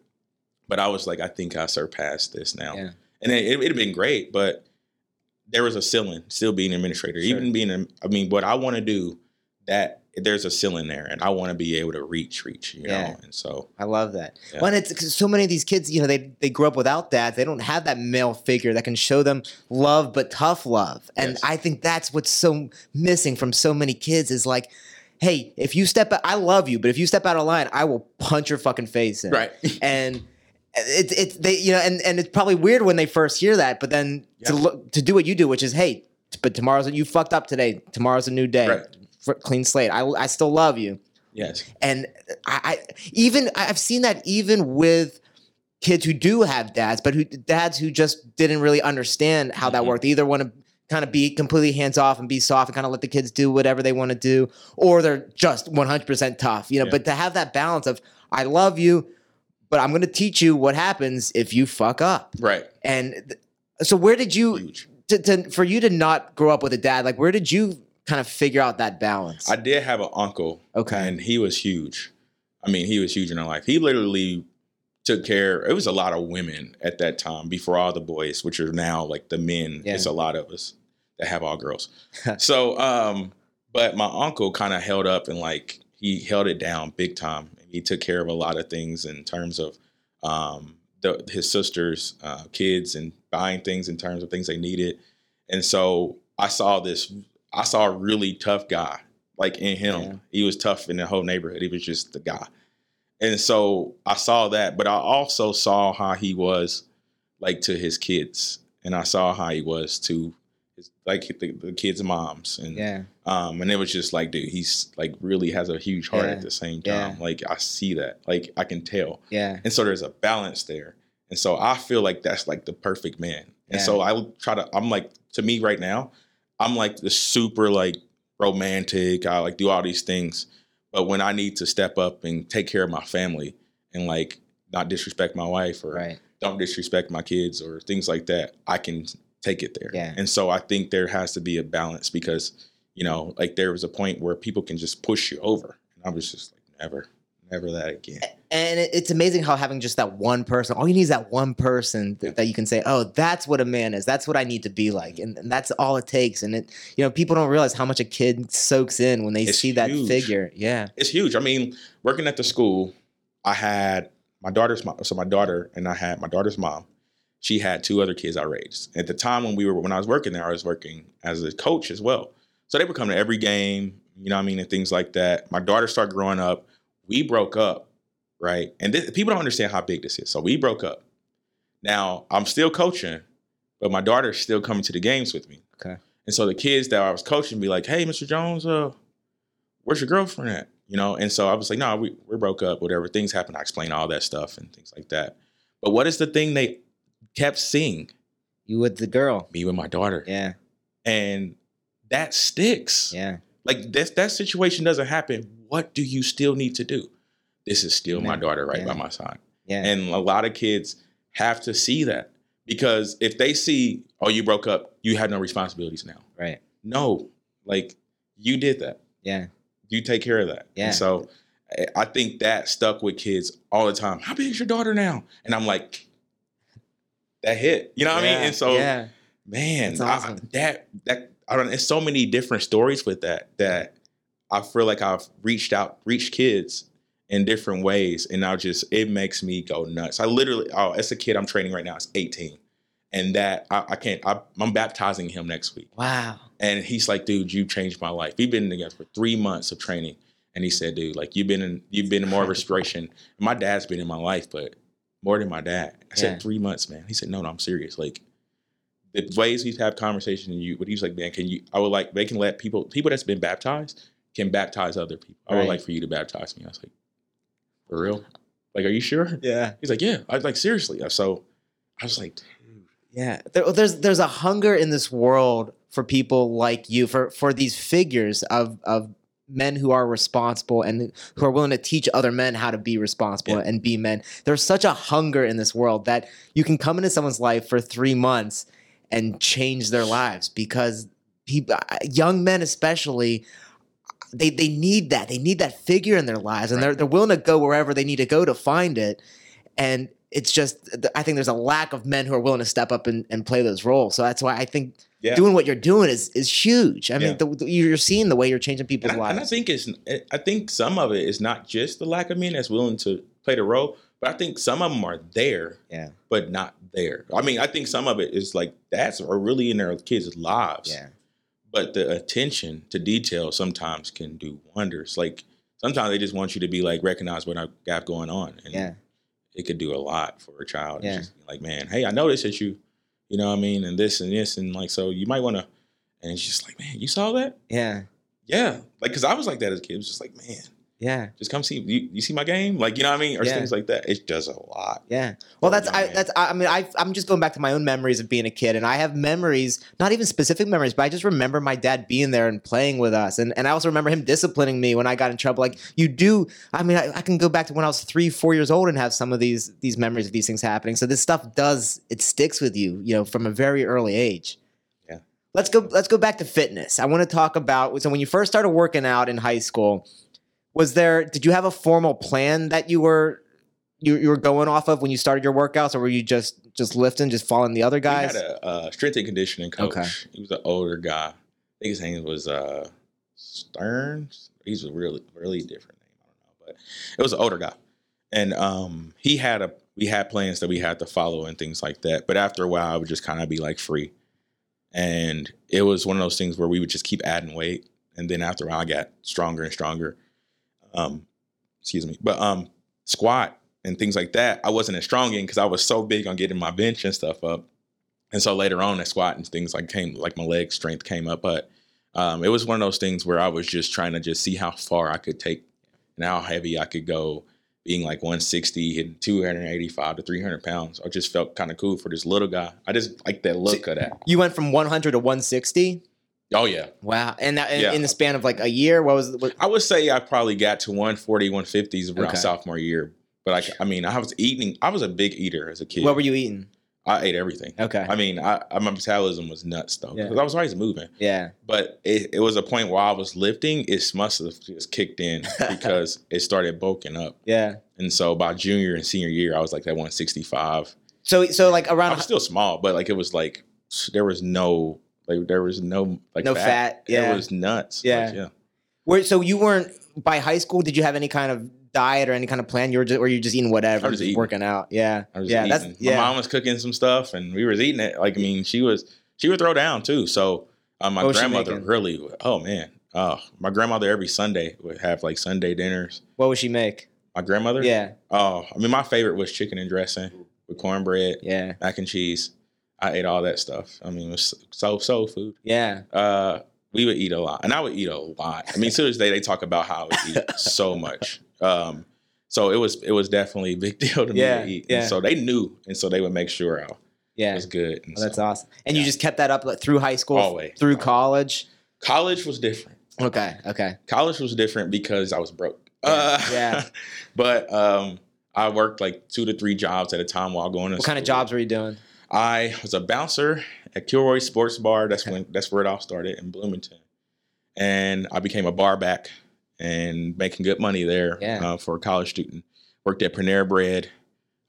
but I was like, I think I surpassed this now. Yeah. And it, it have been great, but there was a ceiling still being an administrator, Sure. even being. A, I mean, what I want to do, that there's a ceiling there, and I want to be able to reach, reach, you Yeah. know. And so, I love that. Yeah. Well, and it's 'cause so many of these kids, you know, they they grew up without that. They don't have that male figure that can show them love, but tough love. And Yes. I think that's what's so missing from so many kids is like, hey, if you step, out, I love you, but if you step out of line, I will punch your fucking face in. right, And it's it's they you know, and and it's probably weird when they first hear that, but then to look to do what you do, which is hey, but tomorrow's you fucked up today. Tomorrow's a new day. Right. Clean slate. I, I still love you yes, and I, I even I've seen that even with kids who do have dads, but who dads who just didn't really understand how that Mhm. worked. They either want to kind of be completely hands off and be soft and kind of let the kids do whatever they want to do, or they're just 100% tough, you know. Yeah. But to have that balance of I love you, but I'm going to teach you what happens if you fuck up. right, And th- so, where did you to, to for you to not grow up with a dad? Like, where did you kind of figure out that balance? I did have an uncle, okay, and he was huge. I mean, he was huge in our life. He literally took care. It was a lot of women at that time before all the boys, which are now like the men. Yeah. It's a lot of us that have all girls. so, um, but my uncle kind of held up and like he held it down big time. he took care of a lot of things in terms of um, the, his sister's uh, kids and buying things in terms of things they needed. And so I saw this. I saw a really tough guy, like in him. Yeah. He was tough in the whole neighborhood. He was just the guy. And so I saw that, but I also saw how he was like to his kids, and I saw how he was to his like the, the kids' moms, and Yeah. um, and it was just like, dude, he's like really has a huge heart Yeah. at the same Yeah. time. Like I see that, like I can tell, Yeah. and so there's a balance there, and so I feel like that's like the perfect man, and Yeah. so I would try to. I'm like to me right now, I'm like the super like romantic. I like do all these things, but when I need to step up and take care of my family and like not disrespect my wife or Right. don't disrespect my kids or things like that, I can take it there. Yeah. And so I think there has to be a balance because, you know, like there was a point where people can just push you over. And I was just like, never, never that again. And it's amazing how having just that one person, all you need is that one person th- that you can say, oh, that's what a man is. That's what I need to be like. And, and that's all it takes. And it, you know, people don't realize how much a kid soaks in when they It's see that figure. Yeah. It's huge. I mean, working at the school, I had my daughter's mom. So my daughter and I had my daughter's mom. She had two other kids I raised. At the time when we were when I was working there, I was working as a coach as well. So they would come to every game, you know what I mean, and things like that. My daughter started growing up. We broke up, right? And this, people don't understand how big this is. So we broke up. Now I'm still coaching, but my daughter's still coming to the games with me. Okay. And so the kids that I was coaching be like, "Hey, Mr. Jones, uh, where's your girlfriend at?" You know, and so I was like, "No, we we broke up. Whatever things happen, I explain all that stuff and things like that." But what is the thing they kept seeing? You with the girl. Me with my daughter, Yeah. and that sticks. Yeah. Like that that situation doesn't happen. What do you still need to do? This is still my daughter right by my side, Yeah. and a lot of kids have to see that because if they see, "Oh, you broke up, you have no responsibilities now." right. No, like you did that. Yeah. You take care of that. Yeah. And so I- think that stuck with kids all the time. How big is your daughter now? And I'm like, that hit. You know what I mean? And so, yeah. man, That's I- that that I don't. It's so many different stories with that that I feel like I've reached out, reached kids in different ways, and now just it makes me go nuts. I literally, oh, as a kid, I'm training right now. It's 18, and that I, I can't. I, I'm baptizing him next week. Wow. And he's like, dude, you changed my life. We've been together for three months of training. And he said, dude, like you've been in you've been in more of inspiration. My dad's been in my life, but more than my dad. I said, Yeah. three months, man. He said, No, no, I'm serious. Like the ways he's had conversation and you but he's like, Man, can you I would like they can let people people that's been baptized can baptize other people. I would Right. like for you to baptize me. I was like, For real? Like, are you sure? Yeah. He's like, Yeah. I was like, seriously. So I was like, dude. Yeah, there, there's there's a hunger in this world for people like you, for for these figures of of men who are responsible and who are willing to teach other men how to be responsible Yeah. and be men. There's such a hunger in this world that you can come into someone's life for three months and change their lives because people, uh, young men especially. They, they need that. They need that figure in their lives, and Right. they're they're willing to go wherever they need to go to find it. And it's just I think there's a lack of men who are willing to step up and, and play those roles. So that's why I think Yeah. doing what you're doing is is huge. I mean, Yeah. the, the- you're seeing the way you're changing people's And I, and I think it's I think some of it is not just the lack of men that's willing to play the role, but I think some of them are there, yeah, but not there. I mean, I think some of it is like dads are really in their kids' lives, yeah, but the attention to detail sometimes can do wonders. Like sometimes they just want you to be like recognize what I got going on, and yeah, it could do a lot for a child. Yeah. It's just like, man, hey, I noticed that you, you know what I mean, and this and this, and like, so you might want to, and it's just like, man, you saw that? yeah, Yeah, like because I was like that as a kid. It was just like, man, yeah, just come see you. You see my game, like you know what I mean, or Yeah. things like that. It does a lot. yeah. Well, that's young I that's I, I mean I I'm just going back to my own memories of being a kid, and I have memories, not even specific memories, but I just remember my dad being there and playing with us, and and I also remember him disciplining me when I got in trouble. Like you do, I mean, I, I can go back to when I was three, four years old and have some of these these memories of these things happening. So this stuff does it sticks with you, you know, from a very early age. Yeah. Let's go. Let's go back to fitness. I want to talk about so when you first started working out in high school. Was there? Did you have a formal plan that you were you, you were going off of when you started your workouts, or were you just just lifting, just following the other guys? We had a uh, strength and conditioning coach. Okay. He was an older guy. I think his name was uh, Stern. He's a really, really different name. I don't know, but it was an older guy, and um, he had a we had plans that we had to follow and things like that. But after a while, I would just kind of be like free, and it was one of those things where we would just keep adding weight, and then after a while, I got stronger and stronger. Um, excuse me, but um, squat and things like that, I wasn't as strong in because I was so big on getting my bench and stuff up. And so later on, that squat and things like came, like my leg strength came up. But um, it was one of those things where I was just trying to just see how far I could take and how heavy I could go, being like 160, hitting 285 to 300 pounds. I just felt kind of cool for this little guy. I just like that look of that. You went from 100 to 160. Oh yeah, Wow, and that in, Yeah. in the span of like a year, what was what, I would say I probably got to 140, 150s around Okay. sophomore year. But I, I mean, I was eating. I was a big eater as a kid. what were you eating? I ate everything. Okay, I mean, I, I my metabolism was nuts though Yeah. because I was always moving. yeah, But it, it was a point where I was lifting, it must have just kicked in because it started bulking up. yeah. And so by junior and senior year, I was like that 165. So so like around. I around was still small, but like it was like there was no like there was no like No fat, yeah. It was nuts. Yeah. Like, yeah. where so you weren't by high school. Did you have any kind of diet or any kind of plan? You were just or you just eating whatever, I was just eating. working out. Yeah, yeah. eating. That's My mom was cooking some stuff and we was eating it. Like I mean, she was she would throw down too. So uh, my What grandmother really oh man. Oh, my grandmother every Sunday would have like Sunday dinners. what would she make? My grandmother? Yeah, Oh, I mean, my favorite was chicken and dressing with cornbread, yeah, mac and cheese. I ate all that stuff. I mean, it was so soul food. yeah. Uh, we would eat a lot, and I would eat a lot. I mean, to this day, they talk about how I would eat so much. Um, so it was it was definitely a big deal to me Yeah, to eat. yeah. And so they knew, and so they would make sure I Yeah, was good. Oh, that's so, awesome. And you just kept that up like, through high school, Always. through college. college was different. Okay, okay. College was different because I was broke. Uh, yeah. but um, I worked like two to three jobs at a time while going to What kind of jobs were you doing? I was a bouncer at Kilroy Sports Bar. That's when that's where it all started in Bloomington, and I became a bar back and making good money there Yeah. uh, for a college student. Worked at Panera Bread.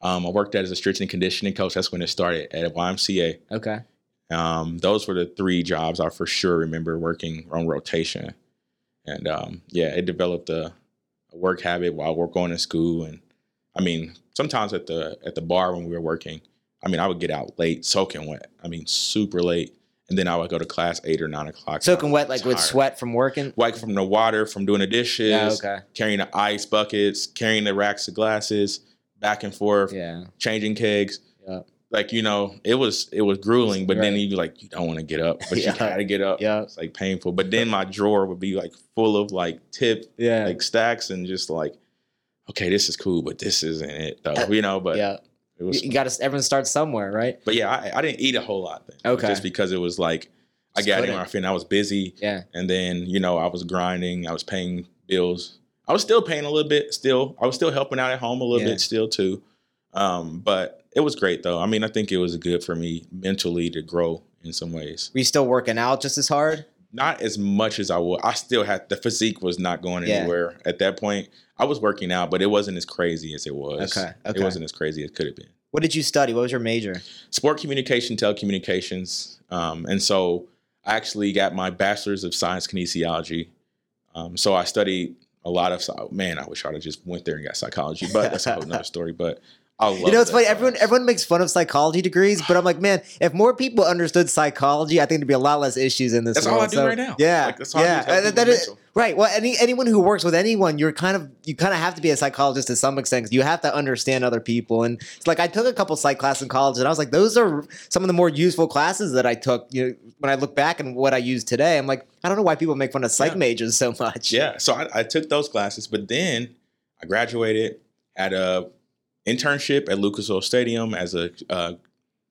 Um, I worked at as a strength and conditioning coach. That's when it started at YMCA. Okay. Um, those were the three jobs I for sure remember working on rotation, and um, yeah, it developed a, a work habit while we're going to school. And I mean, sometimes at the at the bar when we were working, I mean, I would get out late, soaking wet. I mean, super late, and then I would go to class eight or nine o'clock. Soaking wet, like with sweat from working. like from the water, from doing the dishes, Yeah. Okay. carrying the ice buckets, carrying the racks of glasses, back and forth, Yeah. changing kegs Yeah. like you know it was it was grueling but then Right. you like you don't want to get up but Yeah. you gotta get up Yeah. it's like painful but then my drawer would be like full of like tip Yeah. like stacks and just like okay this is cool but this isn't it though uh, you know but yeah. It was You got to. Everyone starts somewhere, right? but yeah I, I didn't eat a whole lot then Okay. just because it was like I got in my fin I was busy Yeah. and then you know I was grinding I was paying bills I was still paying a little bit still I was still helping out at home a little Yeah. bit still too um, but it was great though I mean I think it was good for me mentally to grow in some ways Were you still working out just as hard? Not as much as I would I still had the physique was not going Yeah. anywhere at that point I was working out but it wasn't as crazy as it was Okay, okay. it wasn't as crazy as it could have been What did you study? What was your major? sport communication telecommunications um, and so i actually got my bachelor's of science kinesiology um, so i studied a lot of man i wish i'd have just went there and got psychology but that's a whole nother story but You know, it's that funny. Everyone, class. everyone makes fun of psychology degrees, but I'm like, man, if more people understood psychology, I think there'd be a lot less issues in this. That's all world. I do So, right now. Yeah, Like, that's all I do yeah. help Uh, people that is- right. Well, any anyone who works with anyone, you're kind of you kind of have to be a psychologist to some extent. you have to understand other people, and it's like I took a couple psych classes in college, and I was like, those are some of the more useful classes that I took. You know, when I look back and what I use today, I'm like, I don't know why people make fun of psych Yeah. majors so much. yeah so I, I took those classes but then i graduated had a internship at lucas oil stadium as a uh,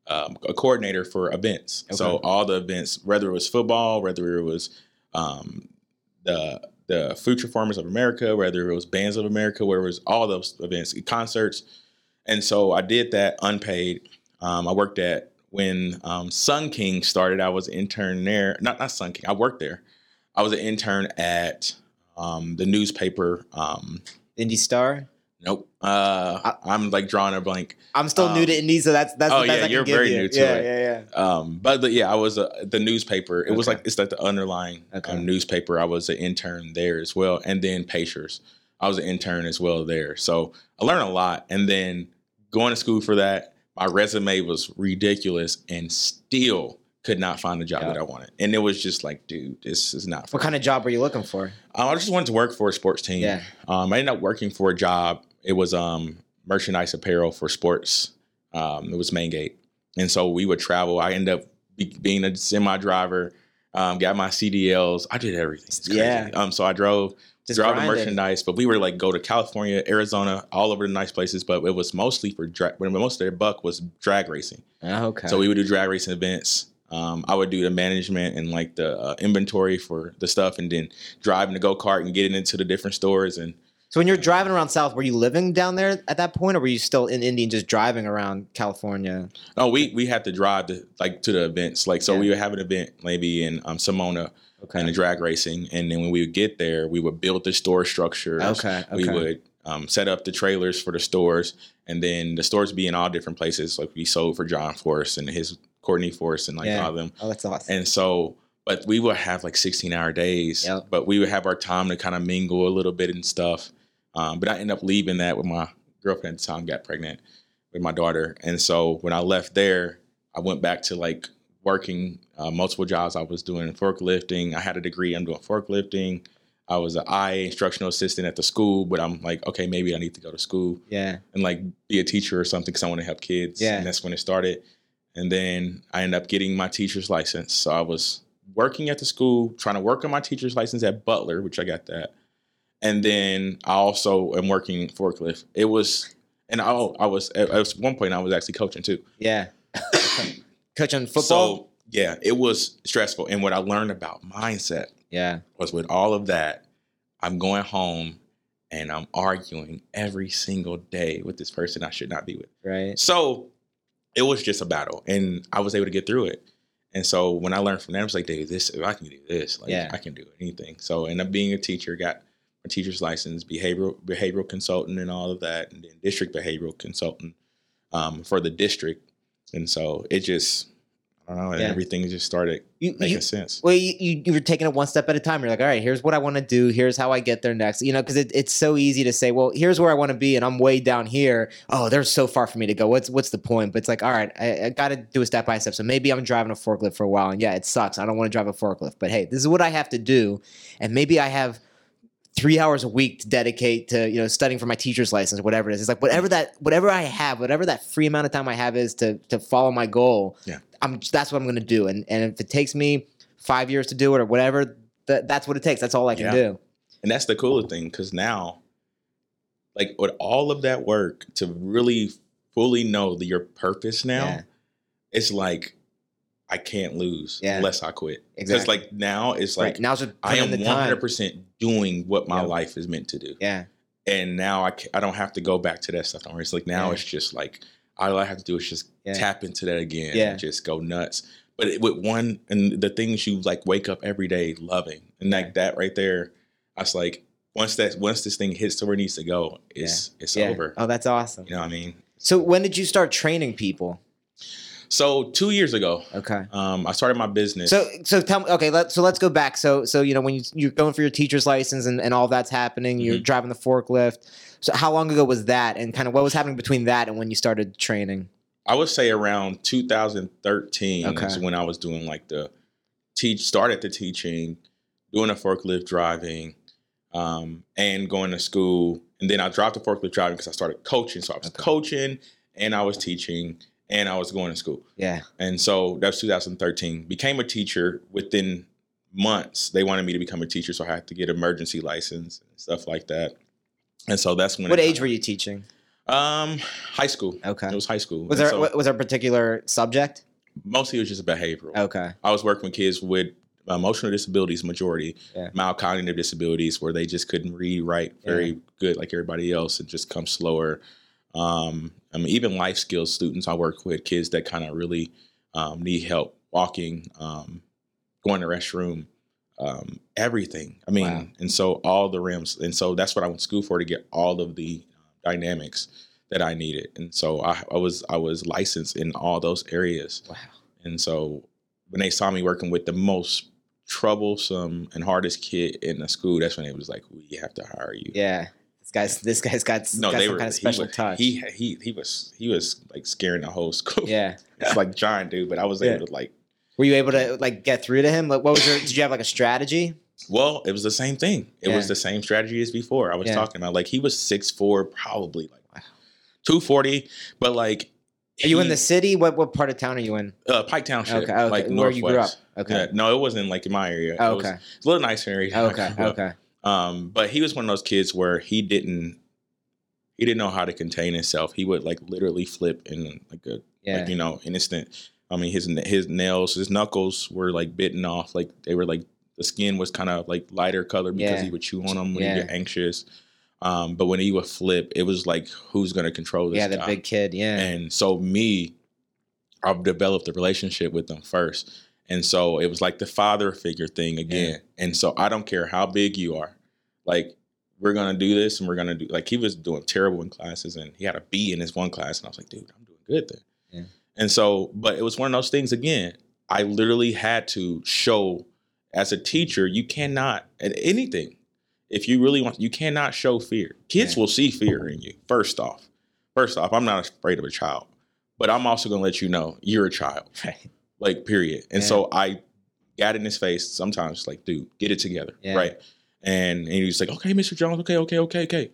um, a coordinator for events. So all the events, whether it was football, whether it was um, the the Future Farmers of America, whether it was Bands of America, where it was all those events, concerts, and so I did that unpaid. Um, I worked at when um, Sun King started. I was an intern there. Not not Sun King. I worked there. I was an intern at um, the newspaper. Um, Indy Star. nope. Uh, I'm like drawing a blank. I'm still new Um, to Indy, so that's that's oh, the best yeah, I you're very you. new to yeah, it. Yeah, yeah, Um, but, but yeah, I was uh, the newspaper. It was like it's like the underlying Okay. um, newspaper. I was an intern there as well, and then Pacers. I was an intern as well there. So I learned a lot. And then going to school for that, my resume was ridiculous and still could not find the job Yeah. that I wanted. And it was just like, dude, this is not What kind of job were you looking for? I just wanted to work for a sports team. Yeah. Um, I ended up working for a job. It was um, merchandise apparel for sports. Um, it was Maingate, and so we would travel. I ended up be- being a semi driver. Um, got my CDLs. I did everything. It's crazy. Yeah. Um, so I drove Just drove the merchandise, but we were like go to California, Arizona, all over the nice places. But it was mostly for drag. But most of their buck was drag racing. Oh, okay. So we would do drag racing events. Um, I would do the management and like the uh, inventory for the stuff, and then driving the go kart and getting into the different stores. And So when you're driving around South, were you living down there at that point, or were you still in Indy and just driving around California? oh, we we had to drive to like to the events. Like so, Yeah. we would have an event maybe in um, Simona Okay. and the drag racing, and then when we would get there, we would build the store structures. Okay. Okay. We would um, set up the trailers for the stores, and then the stores would be in all different places. Like we sold for John Force and his Courtney Force and like Yeah. all of them. oh, that's awesome. And so, but we would have like 16 hour days, Yep. but we would have our time to kind of mingle a little bit and stuff. Um, but I ended up leaving that with my girlfriend at the time, got pregnant with my daughter. And so when I left there, I went back to like working uh, multiple jobs. I was doing forklifting. I had a degree. I'm doing forklifting. I was an IA instructional assistant at the school, but I'm like, okay, maybe I need to go to school yeah. and like be a teacher or something because I want to help kids. Yeah. And that's when it started. And then I ended up getting my teacher's license. So I was working at the school, trying to work on my teacher's license at Butler, which I got that. And then I also am working forklift. It was, and I, oh, I was at, at one point I was actually coaching too. Yeah. Coaching football. So yeah, it was stressful. And what I learned about mindset yeah. was with all of that, I'm going home and I'm arguing every single day with this person I should not be with. Right. So it was just a battle, and I was able to get through it. And so when I learned from that, I was like, "Dave, this if I can do this, like Yeah. I can do anything." So I ended up being a teacher, got my teacher's license, behavioral behavioral consultant, and all of that, and then district behavioral consultant um, for the district. And so it just, I don't know, and Yeah. everything just started You, making you, sense. well, you, you, were taking it one step at a time. You're like, all right, here's what I want to do. Here's how I get there next. You know, because it, it's so easy to say, well, here's where I want to be, and I'm way down here. Oh, there's so far for me to go. What's what's the point? But it's like, all right, I, I got to do a step by step. So maybe I'm driving a forklift for a while, and yeah, it sucks. I don't want to drive a forklift, but hey, this is what I have to do, and maybe I have three hours a week to dedicate to you know studying for my teacher's license or whatever it is. It's like whatever that whatever I have, whatever that free amount of time I have is to to follow my goal. Yeah. I'm that's what I'm going to do, and and if it takes me five years to do it or whatever, that that's what it takes. That's all I can Yeah. do. And that's the cooler thing because now, like with all of that work to really fully know the, your purpose now, Yeah. it's like I can't lose Yeah. unless I quit. Because Exactly. like now it's like right just I am one hundred percent doing what my Yeah. life is meant to do, Yeah, and now I I don't have to go back to that stuff. It's like now Yeah. it's just like all I have to do is just Yeah. tap into that again Yeah. and just go nuts. But it, with one and the things you like wake up every day loving, and like that right there, I was like, once that once this thing hits to where it needs to go, it's it's yeah. over. Oh, that's awesome. You know what I mean? So when did you start training people? So two years ago, Okay. um, I started my business. So so tell me okay let so let's go back so so you know when you, you're going for your teacher's license and, and all that's happening you're Mhm. driving the forklift so how long ago was that and kind of what was happening between that and when you started training I would say around 2013 Okay. is when I was doing like the teach, started the teaching, doing the forklift driving, um, and going to school. And then I dropped the forklift driving because I started coaching. So I was Okay. coaching and I was teaching and I was going to school. yeah And so that was 2013. Became a teacher within months. They wanted me to become a teacher, so I had to get emergency license and stuff like that. And so that's when. what age were you teaching Um, high school. okay It was high school. was And there so was there a particular subject mostly it was just behavioral. okay I was working with kids with emotional disabilities, majority Yeah. mild cognitive disabilities, where they just couldn't read, write very good like everybody else, and just come slower. Um, I mean, even life skills students I work with, kids that kind of really um, need help walking, um, going to the restroom, um, everything. I mean, Wow. and so all the rims, and so that's what I went to school for to get all of the uh, dynamics that I needed, and so I, I was I was licensed in all those areas. wow And so when they saw me working with the most troublesome and hardest kid in the school, that's when it was like, we have to hire you. yeah This guy's this guy's got, No, got they some were kind of he special was- touch. He he he was he was like scaring the whole school. yeah. it's like giant dude, but I was Yeah. able to like. Were you able to like get through to him? Like, what was your? Did you have like a strategy? Well, it was the same thing. It was the same strategy as before. I was Yeah. talking about like he was six four, probably like two forty, but like. Are you in the city? What what part of town are you in? uh, Pike Township? Okay, okay. like Where you grew up? Okay. Yeah, no, it wasn't like in my area. Oh, It was- okay. it's a little nicer area. Okay. Okay. Um, but he was one of those kids where he didn't he didn't know how to contain himself. He would like literally flip in like a Yeah. like you know an instant. I mean his his nails, his knuckles were like bitten off. Like they were like the skin was kind of like lighter color because Yeah. he would chew on them when Yeah. he get anxious. Um, but when he would flip, it was like who's gonna control this yeah. The guy? big kid. Yeah. And so me, I've developed a relationship with them first. And so it was like the father figure thing again. And so I don't care how big you are. Like we're gonna do this and we're gonna do like he was doing terrible in classes and he had a B in his one class and I was like, dude, I'm doing good there. And so, but it was one of those things again. I literally had to show as a teacher, you cannot at anything. If you really want, you cannot show fear. Kids Yeah. will see fear in you. First off, first off, I'm not afraid of a child, but I'm also gonna let you know you're a child. Right. Like period. And Yeah. so I got in his face sometimes, like, dude, get it together, Yeah. right? And, and he was like, okay, Mr. Jones, okay, okay, okay, okay.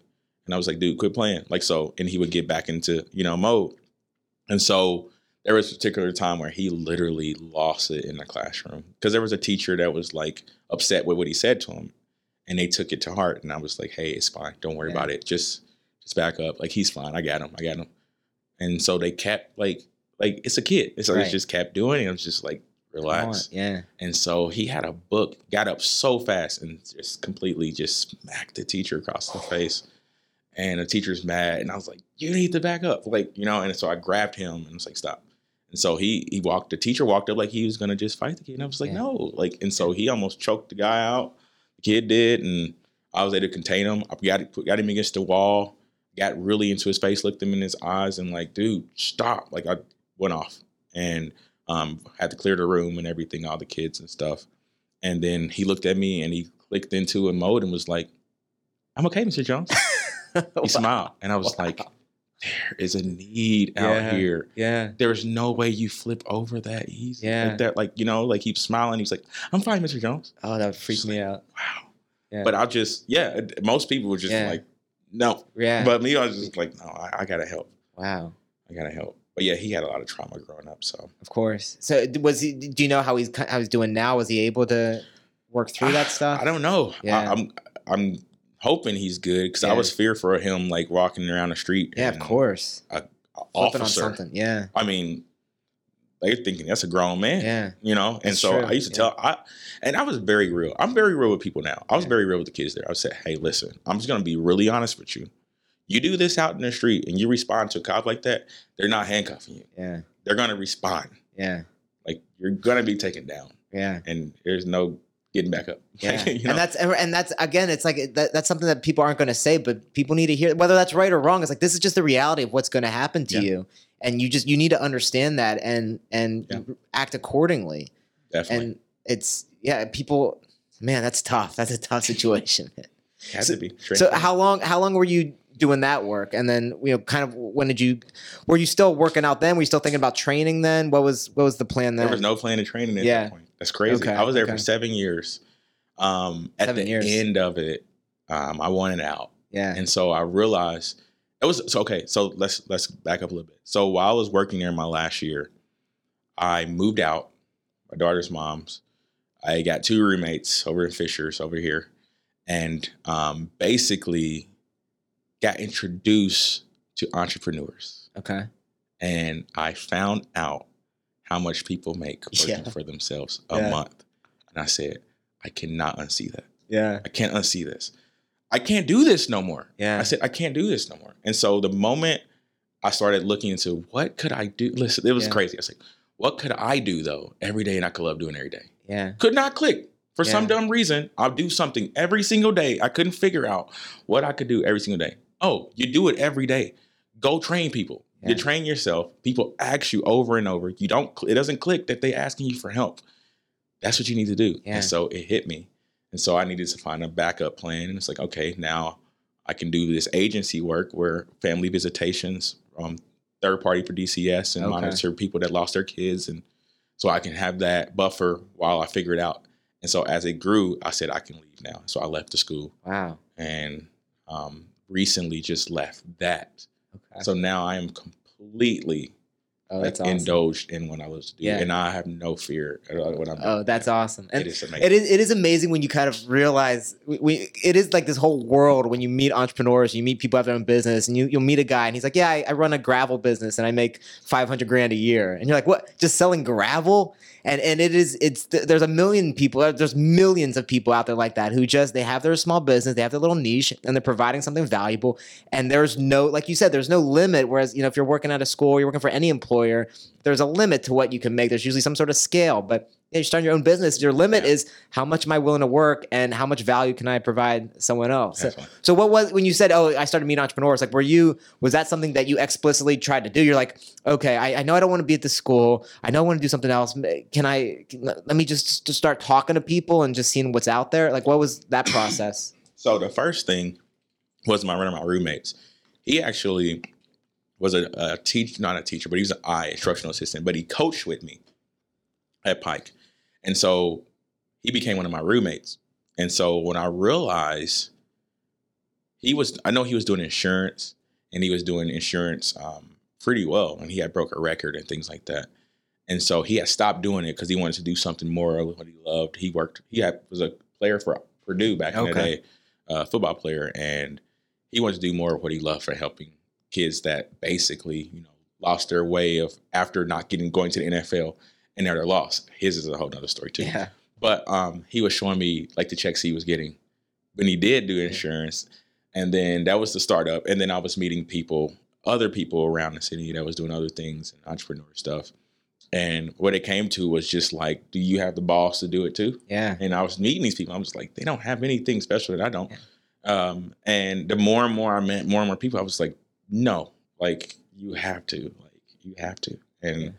And I was like, dude, quit playing. Like so, and he would get back into you know mode. And so there was a particular time where he literally lost it in the classroom because there was a teacher that was like upset with what he said to him, and they took it to heart. And I was like, hey, it's fine, don't worry Yeah. about it. Just just back up. Like he's fine. I got him. I got him. And so they kept like like it's a kid. So Right. they just kept doing it. I was just like, relax. Yeah. And so he had a book, got up so fast and just completely just smacked the teacher across the face. And the teacher's mad. And I was like, you need to back up. Like, you know, and so I grabbed him and was like, stop. And so he he walked, the teacher walked up like he was gonna just fight the kid. And I was like, Yeah. no. Like, and so he almost choked the guy out. The kid did, and I was able to contain him. I got got him against the wall, got really into his face, looked him in his eyes, and like, dude, stop. Like I went off. And um, had to clear the room and everything, all the kids and stuff. And then he looked at me and he clicked into a mode and was like, I'm okay, Mr. Jones. He smiled. And I was Wow. like, there is a need Yeah. out here. Yeah. There's no way you flip over that easy. Yeah. Like that, like, you know, like he's smiling. He's like, I'm fine, Mr. Jones. Oh, that would freak Just me out. Wow. Yeah. But I'll just, yeah, most people were just Yeah. like, no. Yeah. But me, I was just like, no, I, I gotta help. wow. I gotta help. But yeah, he had a lot of trauma growing up. So Of course. So was he? Do you know how he's how he's doing now? Was he able to work through that stuff? I don't know. Yeah. I, I'm I'm hoping he's good because I was fearful of him like walking around the street. Yeah, of course. a on Officer. something. Yeah. I mean, they're thinking that's a grown man. Yeah. You know, and That's so true, I used to yeah. tell I, and I was very real. I'm very real with people now. I was Yeah. very real with the kids there. I said, hey, listen, I'm just gonna be really honest with you. You do this out in the street and you respond to a cop like that, they're not handcuffing you. Yeah. They're gonna respond. Yeah. Like you're gonna be taken down, Yeah. and there's no getting back up. Yeah, You know? and that's and that's again, it's like that, that's something that people aren't going to say, but people need to hear whether that's right or wrong. It's like this is just the reality of what's going to happen to Yeah. you, and you just you need to understand that and and Yeah. act accordingly. definitely And it's yeah, people, man, that's tough. That's a tough situation. had so- to be. so how long how long were you doing that work, and then you know, kind of when did you were you still working out then? Were you still thinking about training then? What was what was the plan then? There was no plan of training at Yeah. that point. That's crazy. Okay, I was there okay. for seven years. Um, at Seven the years. end of it, um, I wanted out, yeah, and so I realized it was so okay. So let's let's back up a little bit. So while I was working there in my last year, I moved out. My daughter's mom's. I got two roommates over in Fishers over here, and um, basically got introduced to entrepreneurs okay, and I found out how much people make working Yeah. for themselves a Yeah. month. And I said, I cannot unsee that. yeah, I can't unsee this. I can't do this no more. yeah, I said, I can't do this no more. And so the moment I started looking into what could I do, listen, it was Yeah. crazy. I was like, what could I do though every day and I could love doing every day? yeah, Could not click. For some dumb reason, I'll do something every single day. I couldn't figure out what I could do every single day. Oh, you do it every day. Go train people. Yeah. You train yourself. People ask you over and over. You don't. It doesn't click that they asking you for help. That's what you need to do. Yeah. And so it hit me. And so I needed to find a backup plan. And it's like, okay, now I can do this agency work where family visitations, um, third party for DCS, and Okay. monitor people that lost their kids, and so I can have that buffer while I figure it out. And so as it grew, I said I can leave now. So I left the school Wow. and um, recently just left that. Okay. So now I am completely oh, like that's awesome. indulged in what I was Yeah. and I have no fear at all what I'm. Oh, that's awesome. And it is amazing. It is, it is amazing when you kind of realize we, we it is like this whole world when you meet entrepreneurs, you meet people who have their own business, and you you'll meet a guy and he's like, yeah, I, I run a gravel business and I make five hundred grand a year, and you're like, what? Just selling gravel? And and it is it's there's a million people, uh, there's millions of people out there like that who just they have their small business, they have their little niche, and they're providing something valuable, and there's no like you said, there's no limit. Whereas you know if you're working at a school, you're working for any employer, there's a limit to what you can make. There's usually some sort of scale, but yeah, you're starting your own business. Your limit Yeah. is how much am I willing to work and how much value can I provide someone else. So, so what was when you said, "Oh, I started meeting entrepreneurs"? Like, were you was that something that you explicitly tried to do? You're like, okay, I, I know I don't want to be at the school. I know I want to do something else. Can I? Can, let me just, just start talking to people and just seeing what's out there. Like, what was that process? So the first thing was my one of my roommates. He actually was a, a teacher, not a teacher, but he was an I instructional assistant. But he coached with me at Pike, and so he became one of my roommates. And so when I realized he was, I know he was doing insurance, and he was doing insurance um, pretty well, and he had broke a record and things like that. And so he had stopped doing it because he wanted to do something more of what he loved. He worked. He had, was a player for Purdue back in the Okay. day, uh, football player, and he wanted to do more of what he loved for helping kids that basically, you know, lost their way of after not getting going to the NFL and now they're lost. His is a whole nother story too. Yeah. But um, he was showing me like the checks he was getting when he did do insurance, and then that was the startup. And then I was meeting people, other people around the city that was doing other things and entrepreneur stuff. And what it came to was just like, do you have the balls to do it too? Yeah. And I was meeting these people. I was like, they don't have anything special that I don't. Um, and the more and more I met more and more people, I was like, no, like you have to, like you have to. And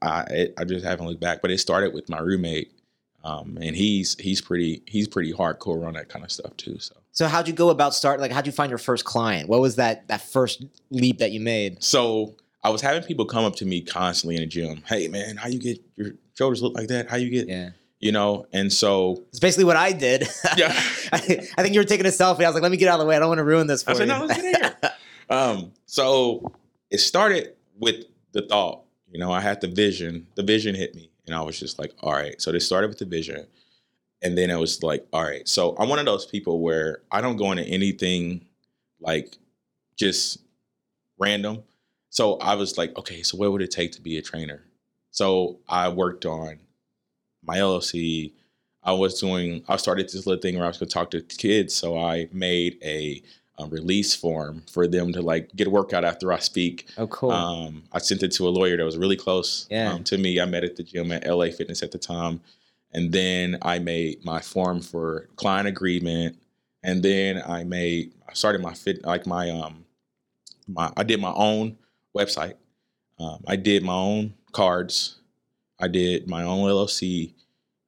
I, it, I just haven't looked back. But it started with my roommate, um, and he's he's pretty he's pretty hardcore on that kind of stuff too. So So how'd you go about start? Like, how'd you find your first client? What was that that first leap that you made? so I was having people come up to me constantly in the gym. Hey man, how you get your shoulders look like that? How you get Yeah. you know? And so It's basically what I did. Yeah. I, I think you were taking a selfie. I was like, let me get out of the way. I don't want to ruin this for I said, you. no, let's get in here. Um, so it started with the thought, you know, I had the vision, the vision hit me, and I was just like, all right. So this started with the vision. And then it was like, all right. So I'm one of those people where I don't go into anything like just random. So I was like, okay, so what would it take to be a trainer? So I worked on my LLC. I was doing, I started this little thing where I was going to talk to kids. So I made a, release form for them to like get a workout after I speak. oh, cool. Um, I sent it to a lawyer that was really close Yeah. um, to me. I met at the gym at LA Fitness at the time. And then I made my form for client agreement. And then I made, I started my fit, like my, um, my, I did my own website. Um, I did my own cards. I did my own LLC.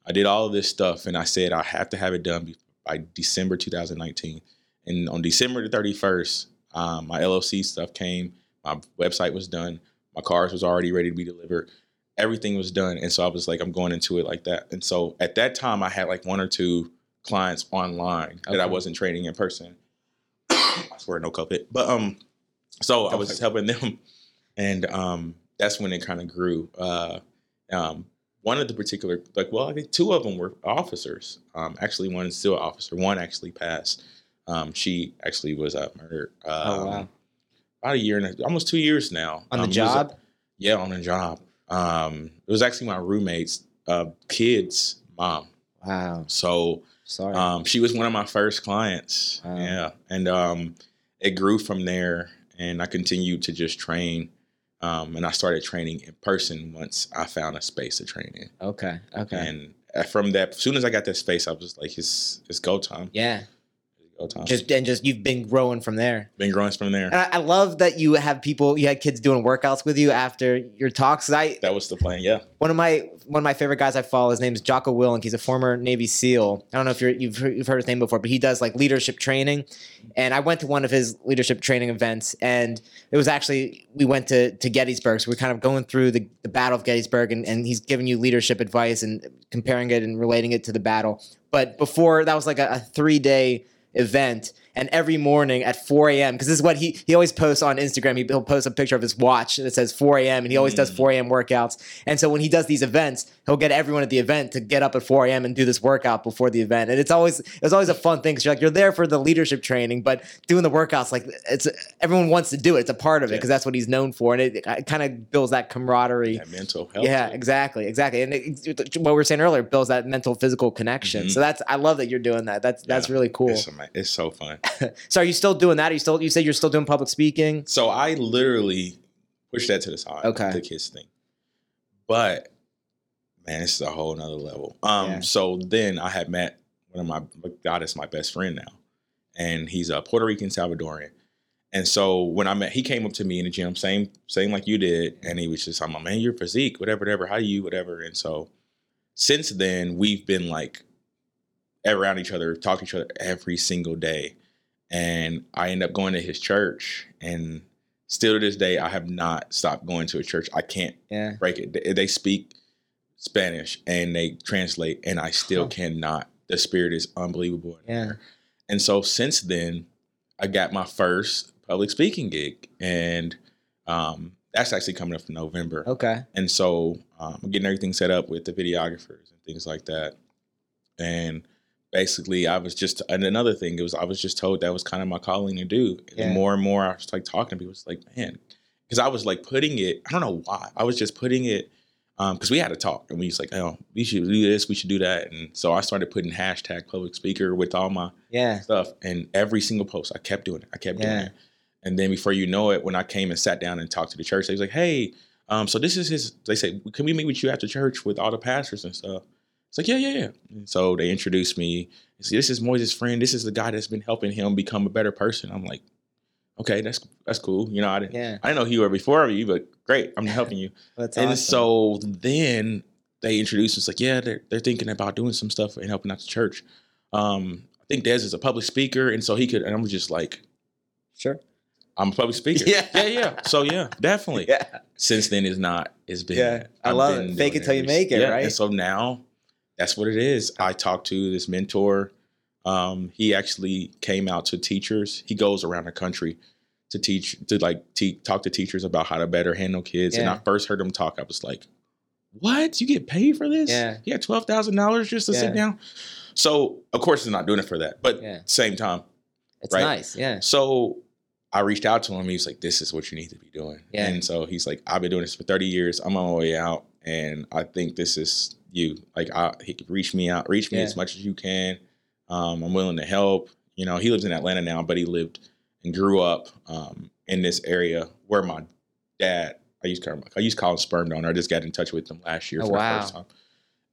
I did all of this stuff. And I said, I have to have it done by December 2019. And on December the 31st, um, my LLC stuff came. My website was done. My cars was already ready to be delivered. Everything was done. And so I was like, I'm going into it like that. And so at that time, I had like one or two clients online that I wasn't training in person. I swear, no COVID. But um, so I was helping them, and um, that's when it kind of grew. Uh, um, one of the particular, like, well, I think two of them were officers. Um, actually, one is still an officer. One actually passed. Um, she actually was uh, murdered. Um, oh wow. About a year and a, almost two years now. On the Um, it was a- job. yeah, on the job. Um, it was actually my roommate's uh, kid's mom. wow. So Sorry. um, she was one of my first clients. Wow. Yeah, and um, it grew from there, and I continued to just train. Um, and I started training in person once I found a space to train in. okay. Okay. And uh, from that, as soon as I got that space, I was like, "It's it's go time." yeah. Time. Just and just you've been growing from there. been growing from there. And I, I love that you have people, you had kids doing workouts with you after your talks. I That was the plan. Yeah. one of my one of my favorite guys I follow. His name is Jocko Willink. He's a former Navy SEAL. I don't know if you're, you've heard, you've heard his name before, but he does like leadership training. And I went to one of his leadership training events, and it was actually we went to to Gettysburg. So we're kind of going through the, the Battle of Gettysburg, and, and he's giving you leadership advice and comparing it and relating it to the battle. But before that was like a, a three day event and every morning at 4 a.m. because this is what he he always posts on Instagram. He, will post a picture of his watch that says 4 a.m. and he always does Mm. 4 a.m. workouts. And so when he does these events, he'll get everyone at the event to get up at 4 a.m. and do this workout before the event. And it's always it's always a fun thing because you're like you're there for the leadership training, but doing the workouts like it's everyone wants to do it. It's a part of it Yeah. because that's what he's known for, and it, it kind of builds that camaraderie. That mental health. Yeah, exactly, exactly. And it, it- what we were saying earlier builds that mental physical connection. Mhm. So that's I love that you're doing that. That's that's really cool. It's, it's so fun. So are you still doing that? Are you still you said you're still doing public speaking? So I literally pushed that to the side. Okay. The kids thing. But man, this is a whole nother level. Um, Yeah. so then I had met one of my God is my best friend now. And he's a Puerto Rican Salvadorian. And so when I met, he came up to me in the gym, same, same like you did, and he was just, I'm like, man, your physique, whatever, whatever, how you, whatever. And so since then, we've been like around each other, talk to each other every single day. And I end up going to his church, and still to this day, I have not stopped going to a church. I can't Yeah. break it. They, they speak Spanish and they translate, and I still Huh. cannot. The spirit is unbelievable. Yeah. there. And so since then, I got my first public speaking gig, and um, that's actually coming up in November. Okay. And so um, I'm getting everything set up with the videographers and things like that. And basically, I was just and another thing it was I was just told that was kind of my calling to do. Yeah. more and more I was like talking to people, it's like man, because I was like putting it. I don't know why I was just putting it because we had a talk and we was like, oh, we should do this, we should do that. And so I started putting hashtag public speaker with all my Yeah. stuff. And every single post, I kept doing it. I kept doing it. And then before you know it, when I came and sat down and talked to the church, they was like, "Hey, um, so this is his." They say, "Can we meet with you after church with all the pastors and stuff?" It's like, "Yeah, yeah, yeah." And so they introduced me. Say, "This is Moises' friend. This is the guy that's been helping him become a better person." I'm like, "Okay, that's that's cool." You know, I didn't, Yeah. I didn't know who you were before you, but great, I'm helping you. That's and awesome. so then they introduced us like, yeah, they're they're thinking about doing some stuff and helping out the church. Um, I think Des is a public speaker, and so he could. And I'm just like, sure. I'm a public speaker. Yeah. yeah, yeah. So yeah, definitely. Yeah. Since then, it's not. It's been. Yeah, I I've love it. Fake it till you make it, yeah, right? And so now, that's what it is. I talked to this mentor. Um, he actually came out to teachers. He goes around the country to teach, to like te- talk to teachers about how to better handle kids. And I first heard him talk, I was like, "What? You get paid for this? Yeah. got twelve thousand dollars just to Yeah. sit down." So of course, he's not doing it for that, but Yeah. same time. It's Right. nice. Yeah. So I reached out to him. He's like, "This is what you need to be doing." Yeah. And so he's like, "I've been doing this for thirty years. I'm on my way out, and I think this is you. Like, I, he could reach me out, reach me Yeah. as much as you can. Um, I'm willing to help. You know, he lives in Atlanta now, but he lived and grew up um, in this area where my dad. I used to call him, I used to call him sperm donor. I just got in touch with him last year Oh, for wow. the first time.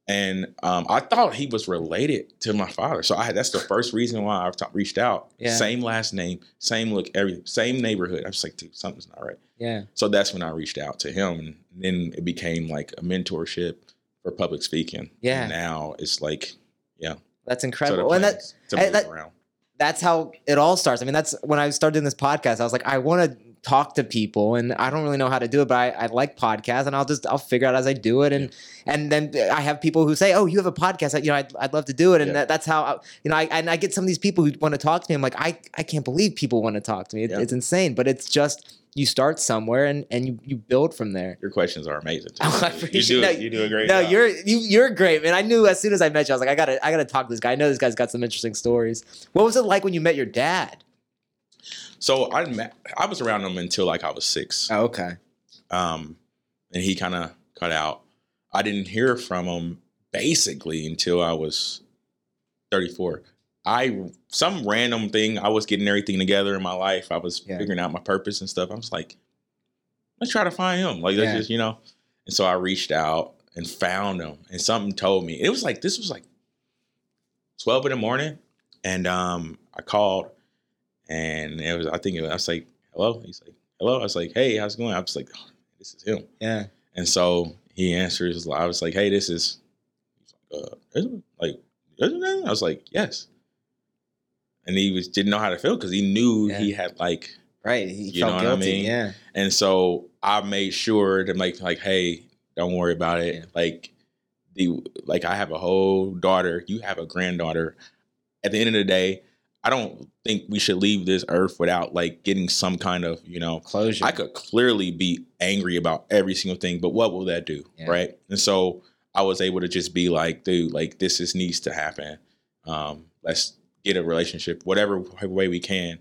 And um, I thought he was related to my father, so I had, that's the first reason why I've ta- reached out. Yeah. Same last name, same look, every same neighborhood. I was like, dude, something's not right. Yeah. So that's when I reached out to him, and then it became like a mentorship for public speaking. Yeah. And now it's like, yeah, That's incredible. and that is to I- that- around. that's how it all starts. I mean, that's when I started doing this podcast. I was like, I want to talk to people, and I don't really know how to do it, but I, I like podcasts, and I'll just I'll figure out as I do it, and and then I have people who say, oh, you have a podcast, you know, I'd, I'd love to do it, and Yeah. that, that's how I, you know, I and I get some of these people who want to talk to me. I'm like, I I can't believe people want to talk to me. It, Yeah. It's insane, but it's just you start somewhere and and you you build from there. Your questions are amazing. too. Oh, I you appreciate do that. you do a great No, job. you're you, you're great, man. I knew as soon as I met you, I was like, I gotta I gotta talk to this guy. I know this guy's got some interesting stories. What was it like when you met your dad? so I met, I was around him until like I was six. Oh, okay. um, and he kind of cut out. I didn't hear from him basically until I was 34. I some random thing I was getting everything together in my life. I was Yeah. figuring out my purpose and stuff. I was like, let's try to find him. Like let's Yeah. just you know. And so I reached out and found him, and something told me it was like this was like 12 in the morning, and um, I called, and it was I think it was, I was like, "Hello." He's like, "Hello." I was like, "Hey, how's it going?" I was like, oh, "This is him." Yeah. And so he answers. I was like, "Hey, this is." He's like, uh, isn't like, isn't it? I was like, "Yes." And he was didn't know how to feel because he knew Yeah. he had like Right. He You felt know what I mean? Yeah. And so I made sure to make like, hey, don't worry about it. Yeah. Like the like I have a whole daughter, you have a granddaughter. At the end of the day, I don't think we should leave this earth without like getting some kind of, you know, Closure. I could clearly be angry about every single thing, but what will that do? Yeah. Right. And so I was able to just be like, dude, like this is needs to happen. Um, let's get a relationship, whatever way we can.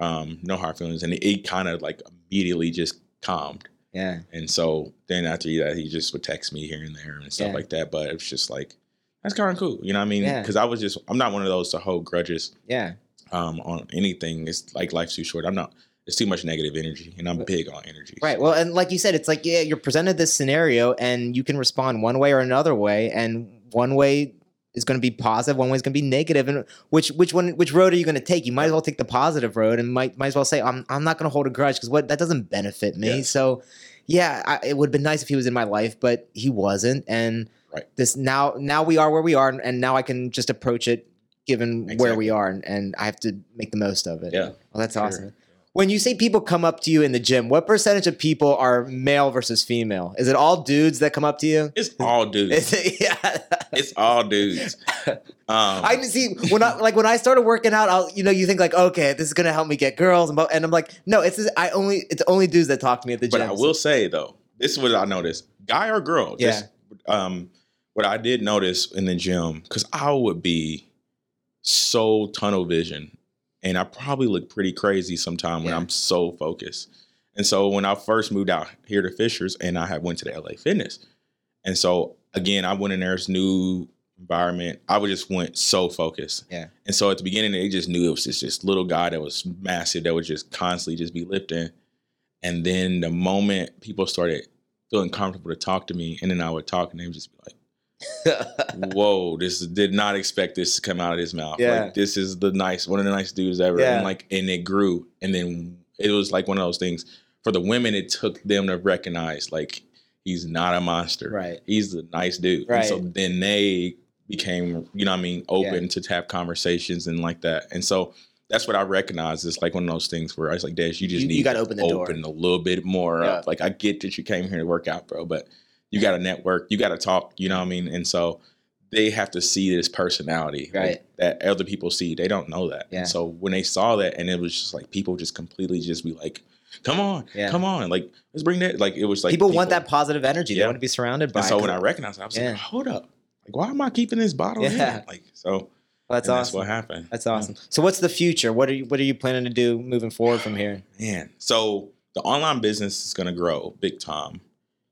Um, no hard feelings. And it, it kind of like immediately just calmed. yeah. And so then after that, he just would text me here and there and stuff Yeah. like that. But it's just like, that's kind of cool. You know what I mean? Yeah. Because I was just, I'm not one of those to hold grudges Yeah. um, on anything. It's like life's too short. I'm not, it's too much negative energy and I'm big on energy. Right. Well, and like you said, it's like yeah, you're presented this scenario, and you can respond one way or another way, and one way is going to be positive, one way is going to be negative, and which which one which road are you going to take? You might as well take the positive road, and might might as well say I'm I'm not going to hold a grudge because what that doesn't benefit me. Yeah. So, yeah, I, it would have been nice if he was in my life, but he wasn't, and Right. this now now we are where we are, and now I can just approach it given where we are, and, and I have to make the most of it. Yeah. Well, that's Sure. awesome. When you say people come up to you in the gym, what percentage of people are male versus female? Is it all dudes that come up to you? It's all dudes. It, yeah. it's all dudes. Um, I see when I like when I started working out, I'll you know you think like okay this is gonna help me get girls and, and I'm like no it's just, I only it's only dudes that talk to me at the gym. but. I will say though, this is what I noticed: guy or girl. Yeah. Just, um, what I did notice in the gym, because I would be so tunnel vision, and I probably look pretty crazy sometime when Yeah. I'm so focused. And so when I first moved out here to Fishers, and I had went to the LA Fitness, and so again I went in there's new environment. I would just went so focused. Yeah. And so at the beginning, they just knew it was just this little guy that was massive that would just constantly just be lifting. And then the moment people started feeling comfortable to talk to me, and then I would talk, and they would just be like, "Whoa, this did not expect this to come out of his mouth. Yeah. Like this is the nice, one of the nice dudes ever." Yeah. And like, and it grew, and then it was like one of those things. For the women, it took them to recognize like he's not a monster. right He's a nice dude. And so Right. then they became, you know what I mean, open to have conversations and like that. And so that's what I recognize. It's like one of those things where I was like, Dash, you just You- need you gotta open the door. open a little bit more up. Like I get that you came here to work out, bro, but you got to network, you got to talk, you know what I mean? And so they have to see this personality like, that other people see. They don't know that. Yeah. And so when they saw that and it was just like people just completely just be like, come on, Yeah. come on. Like, let's bring that. Like, it was like people, want that positive energy they Yeah. want to be surrounded by and so it. when I recognized it, I was Yeah. like, hold up. Like, why am I keeping this bottle Yeah. in? Like, so Well, that's awesome what happened. that's awesome so what's the future what are you what are you planning to do moving forward from here Man. So the online business is going to grow big time.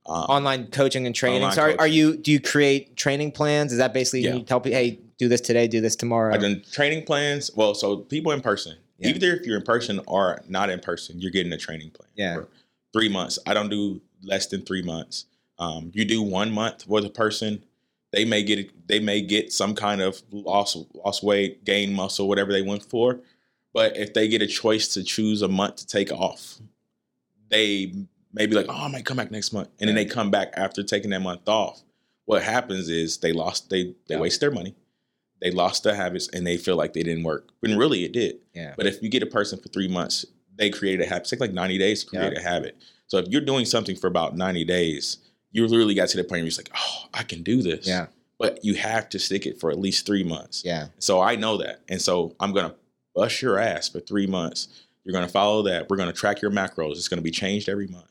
Um, online coaching and training so are, are you do you create training plans is that basically Yeah. you tell people hey do this today do this tomorrow I've done training plans. Well, so people in person, Yeah. either if you're in person or not in person, you're getting a training plan. Yeah. for three months. I don't do less than three months. Um, you do one month with a person, they may get they may get some kind of loss lost weight, gain muscle, whatever they went for. But if they get a choice to choose a month to take off, they may be like, "Oh, I might come back next month," and then they come back after taking that month off. What happens is they lost they they Yeah. waste their money, they lost their habits, and they feel like they didn't work. When really it did. yeah But if you get a person for three months, they create a habit. It takes like 90 days to create Yeah. a habit. So if you're doing something for about 90 days, you literally got to the point where you're just like, oh, I can do this. yeah But you have to stick it for at least three months. yeah So I know that. And so I'm going to bust your ass for three months. You're going to follow that. We're going to track your macros. It's going to be changed every month.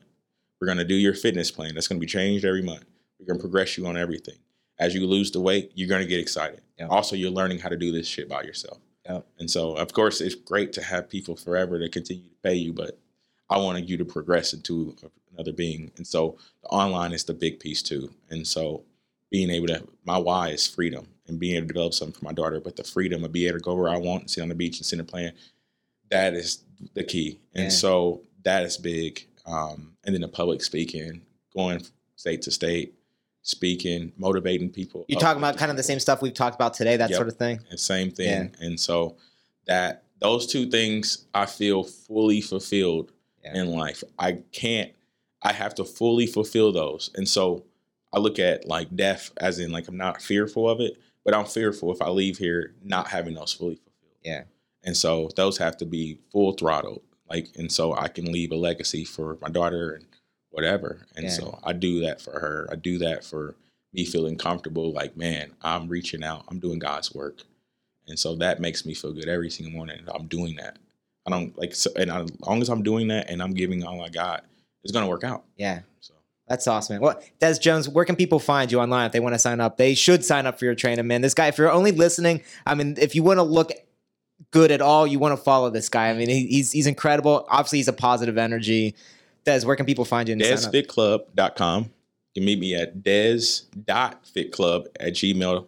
We're going to do your fitness plan. That's going to be changed every month. We're going to progress you on everything. As you lose the weight, you're going to get excited. Yeah. Also, you're learning how to do this shit by yourself. Yeah. And so, of course, it's great to have people forever to continue to pay you, but I wanted you to progress into another being. And so, the online is the big piece too. And so, being able to, my why is freedom and being able to develop something for my daughter, but the freedom of being able to go where I want and sit on the beach and sit and plan, that is the key. And Yeah. so, that is big. Um, and then the public speaking, going state to state, speaking, motivating people. you're talking about kind of the same stuff we've talked about today that Yep. sort of thing and same thing. And so that those two things I feel fully fulfilled Yeah. in life. I can't. I have to fully fulfill those, and so I look at like death as in like I'm not fearful of it, but I'm fearful if I leave here not having those fully fulfilled. Yeah. And so those have to be full throttled, like, and so I can leave a legacy for my daughter and whatever. And Yeah. so I do that for her. I do that for me feeling comfortable. Like, man, I'm reaching out. I'm doing God's work, and so that makes me feel good every single morning. I'm doing that. I don't like, so, and I, as long as I'm doing that and I'm giving all I got, it's gonna work out. Yeah. So That's awesome, man. Well, Des Jones, where can people find you online if they want to sign up? They should sign up for your training, man. This guy, if you're only listening, I mean, if you want to look good at all, you want to follow this guy. I mean, he's he's incredible. Obviously, he's a positive energy. Des, where can people find you? DesFitClub.com. You can meet me at des.fitclub at gmail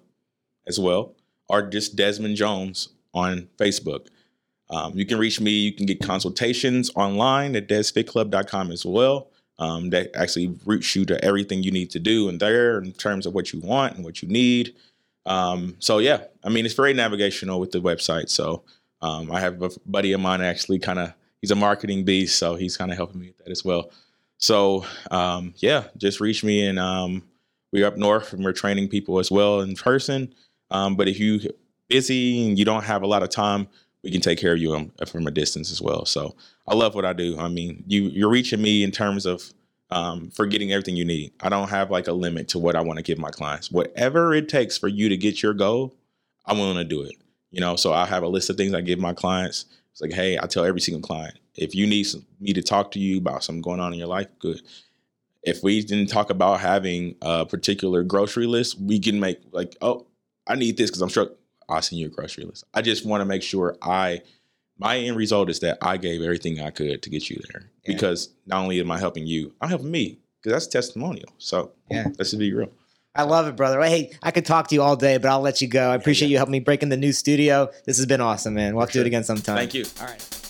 as well, or just Desmond Jones on Facebook. Um, you can reach me. You can get consultations online at desfitclub.com as well. Um, that actually routes you to everything you need to do in there in terms of what you want and what you need. Um, so yeah, I mean it's very navigational with the website. So um, I have a buddy of mine actually kind of he's a marketing beast, so he's kind of helping me with that as well. So um, yeah, just reach me and um, we're up north and we're training people as well in person. Um, but if you busy and you don't have a lot of time, we can take care of you um, from a distance as well. So I love what I do. I mean, you you're reaching me in terms of um, for getting everything you need. I don't have like a limit to what I want to give my clients. Whatever it takes for you to get your goal, I'm willing to do it. You know, so I have a list of things I give my clients. It's like, hey, I tell every single client, if you need some, me to talk to you about something going on in your life, good. If we didn't talk about having a particular grocery list, we can make like, oh, I need this because I'm sure I'll send you a grocery list. I just want to make sure I, my end result is that I gave everything I could to get you there. Yeah. Because not only am I helping you, I'm helping me because that's testimonial. So Yeah. let's just be real. I love it, brother. Hey, I could talk to you all day, but I'll let you go. I appreciate yeah. you helping me break in the new studio. This has been awesome, man. We'll have to do it again sometime. Thank you. All right.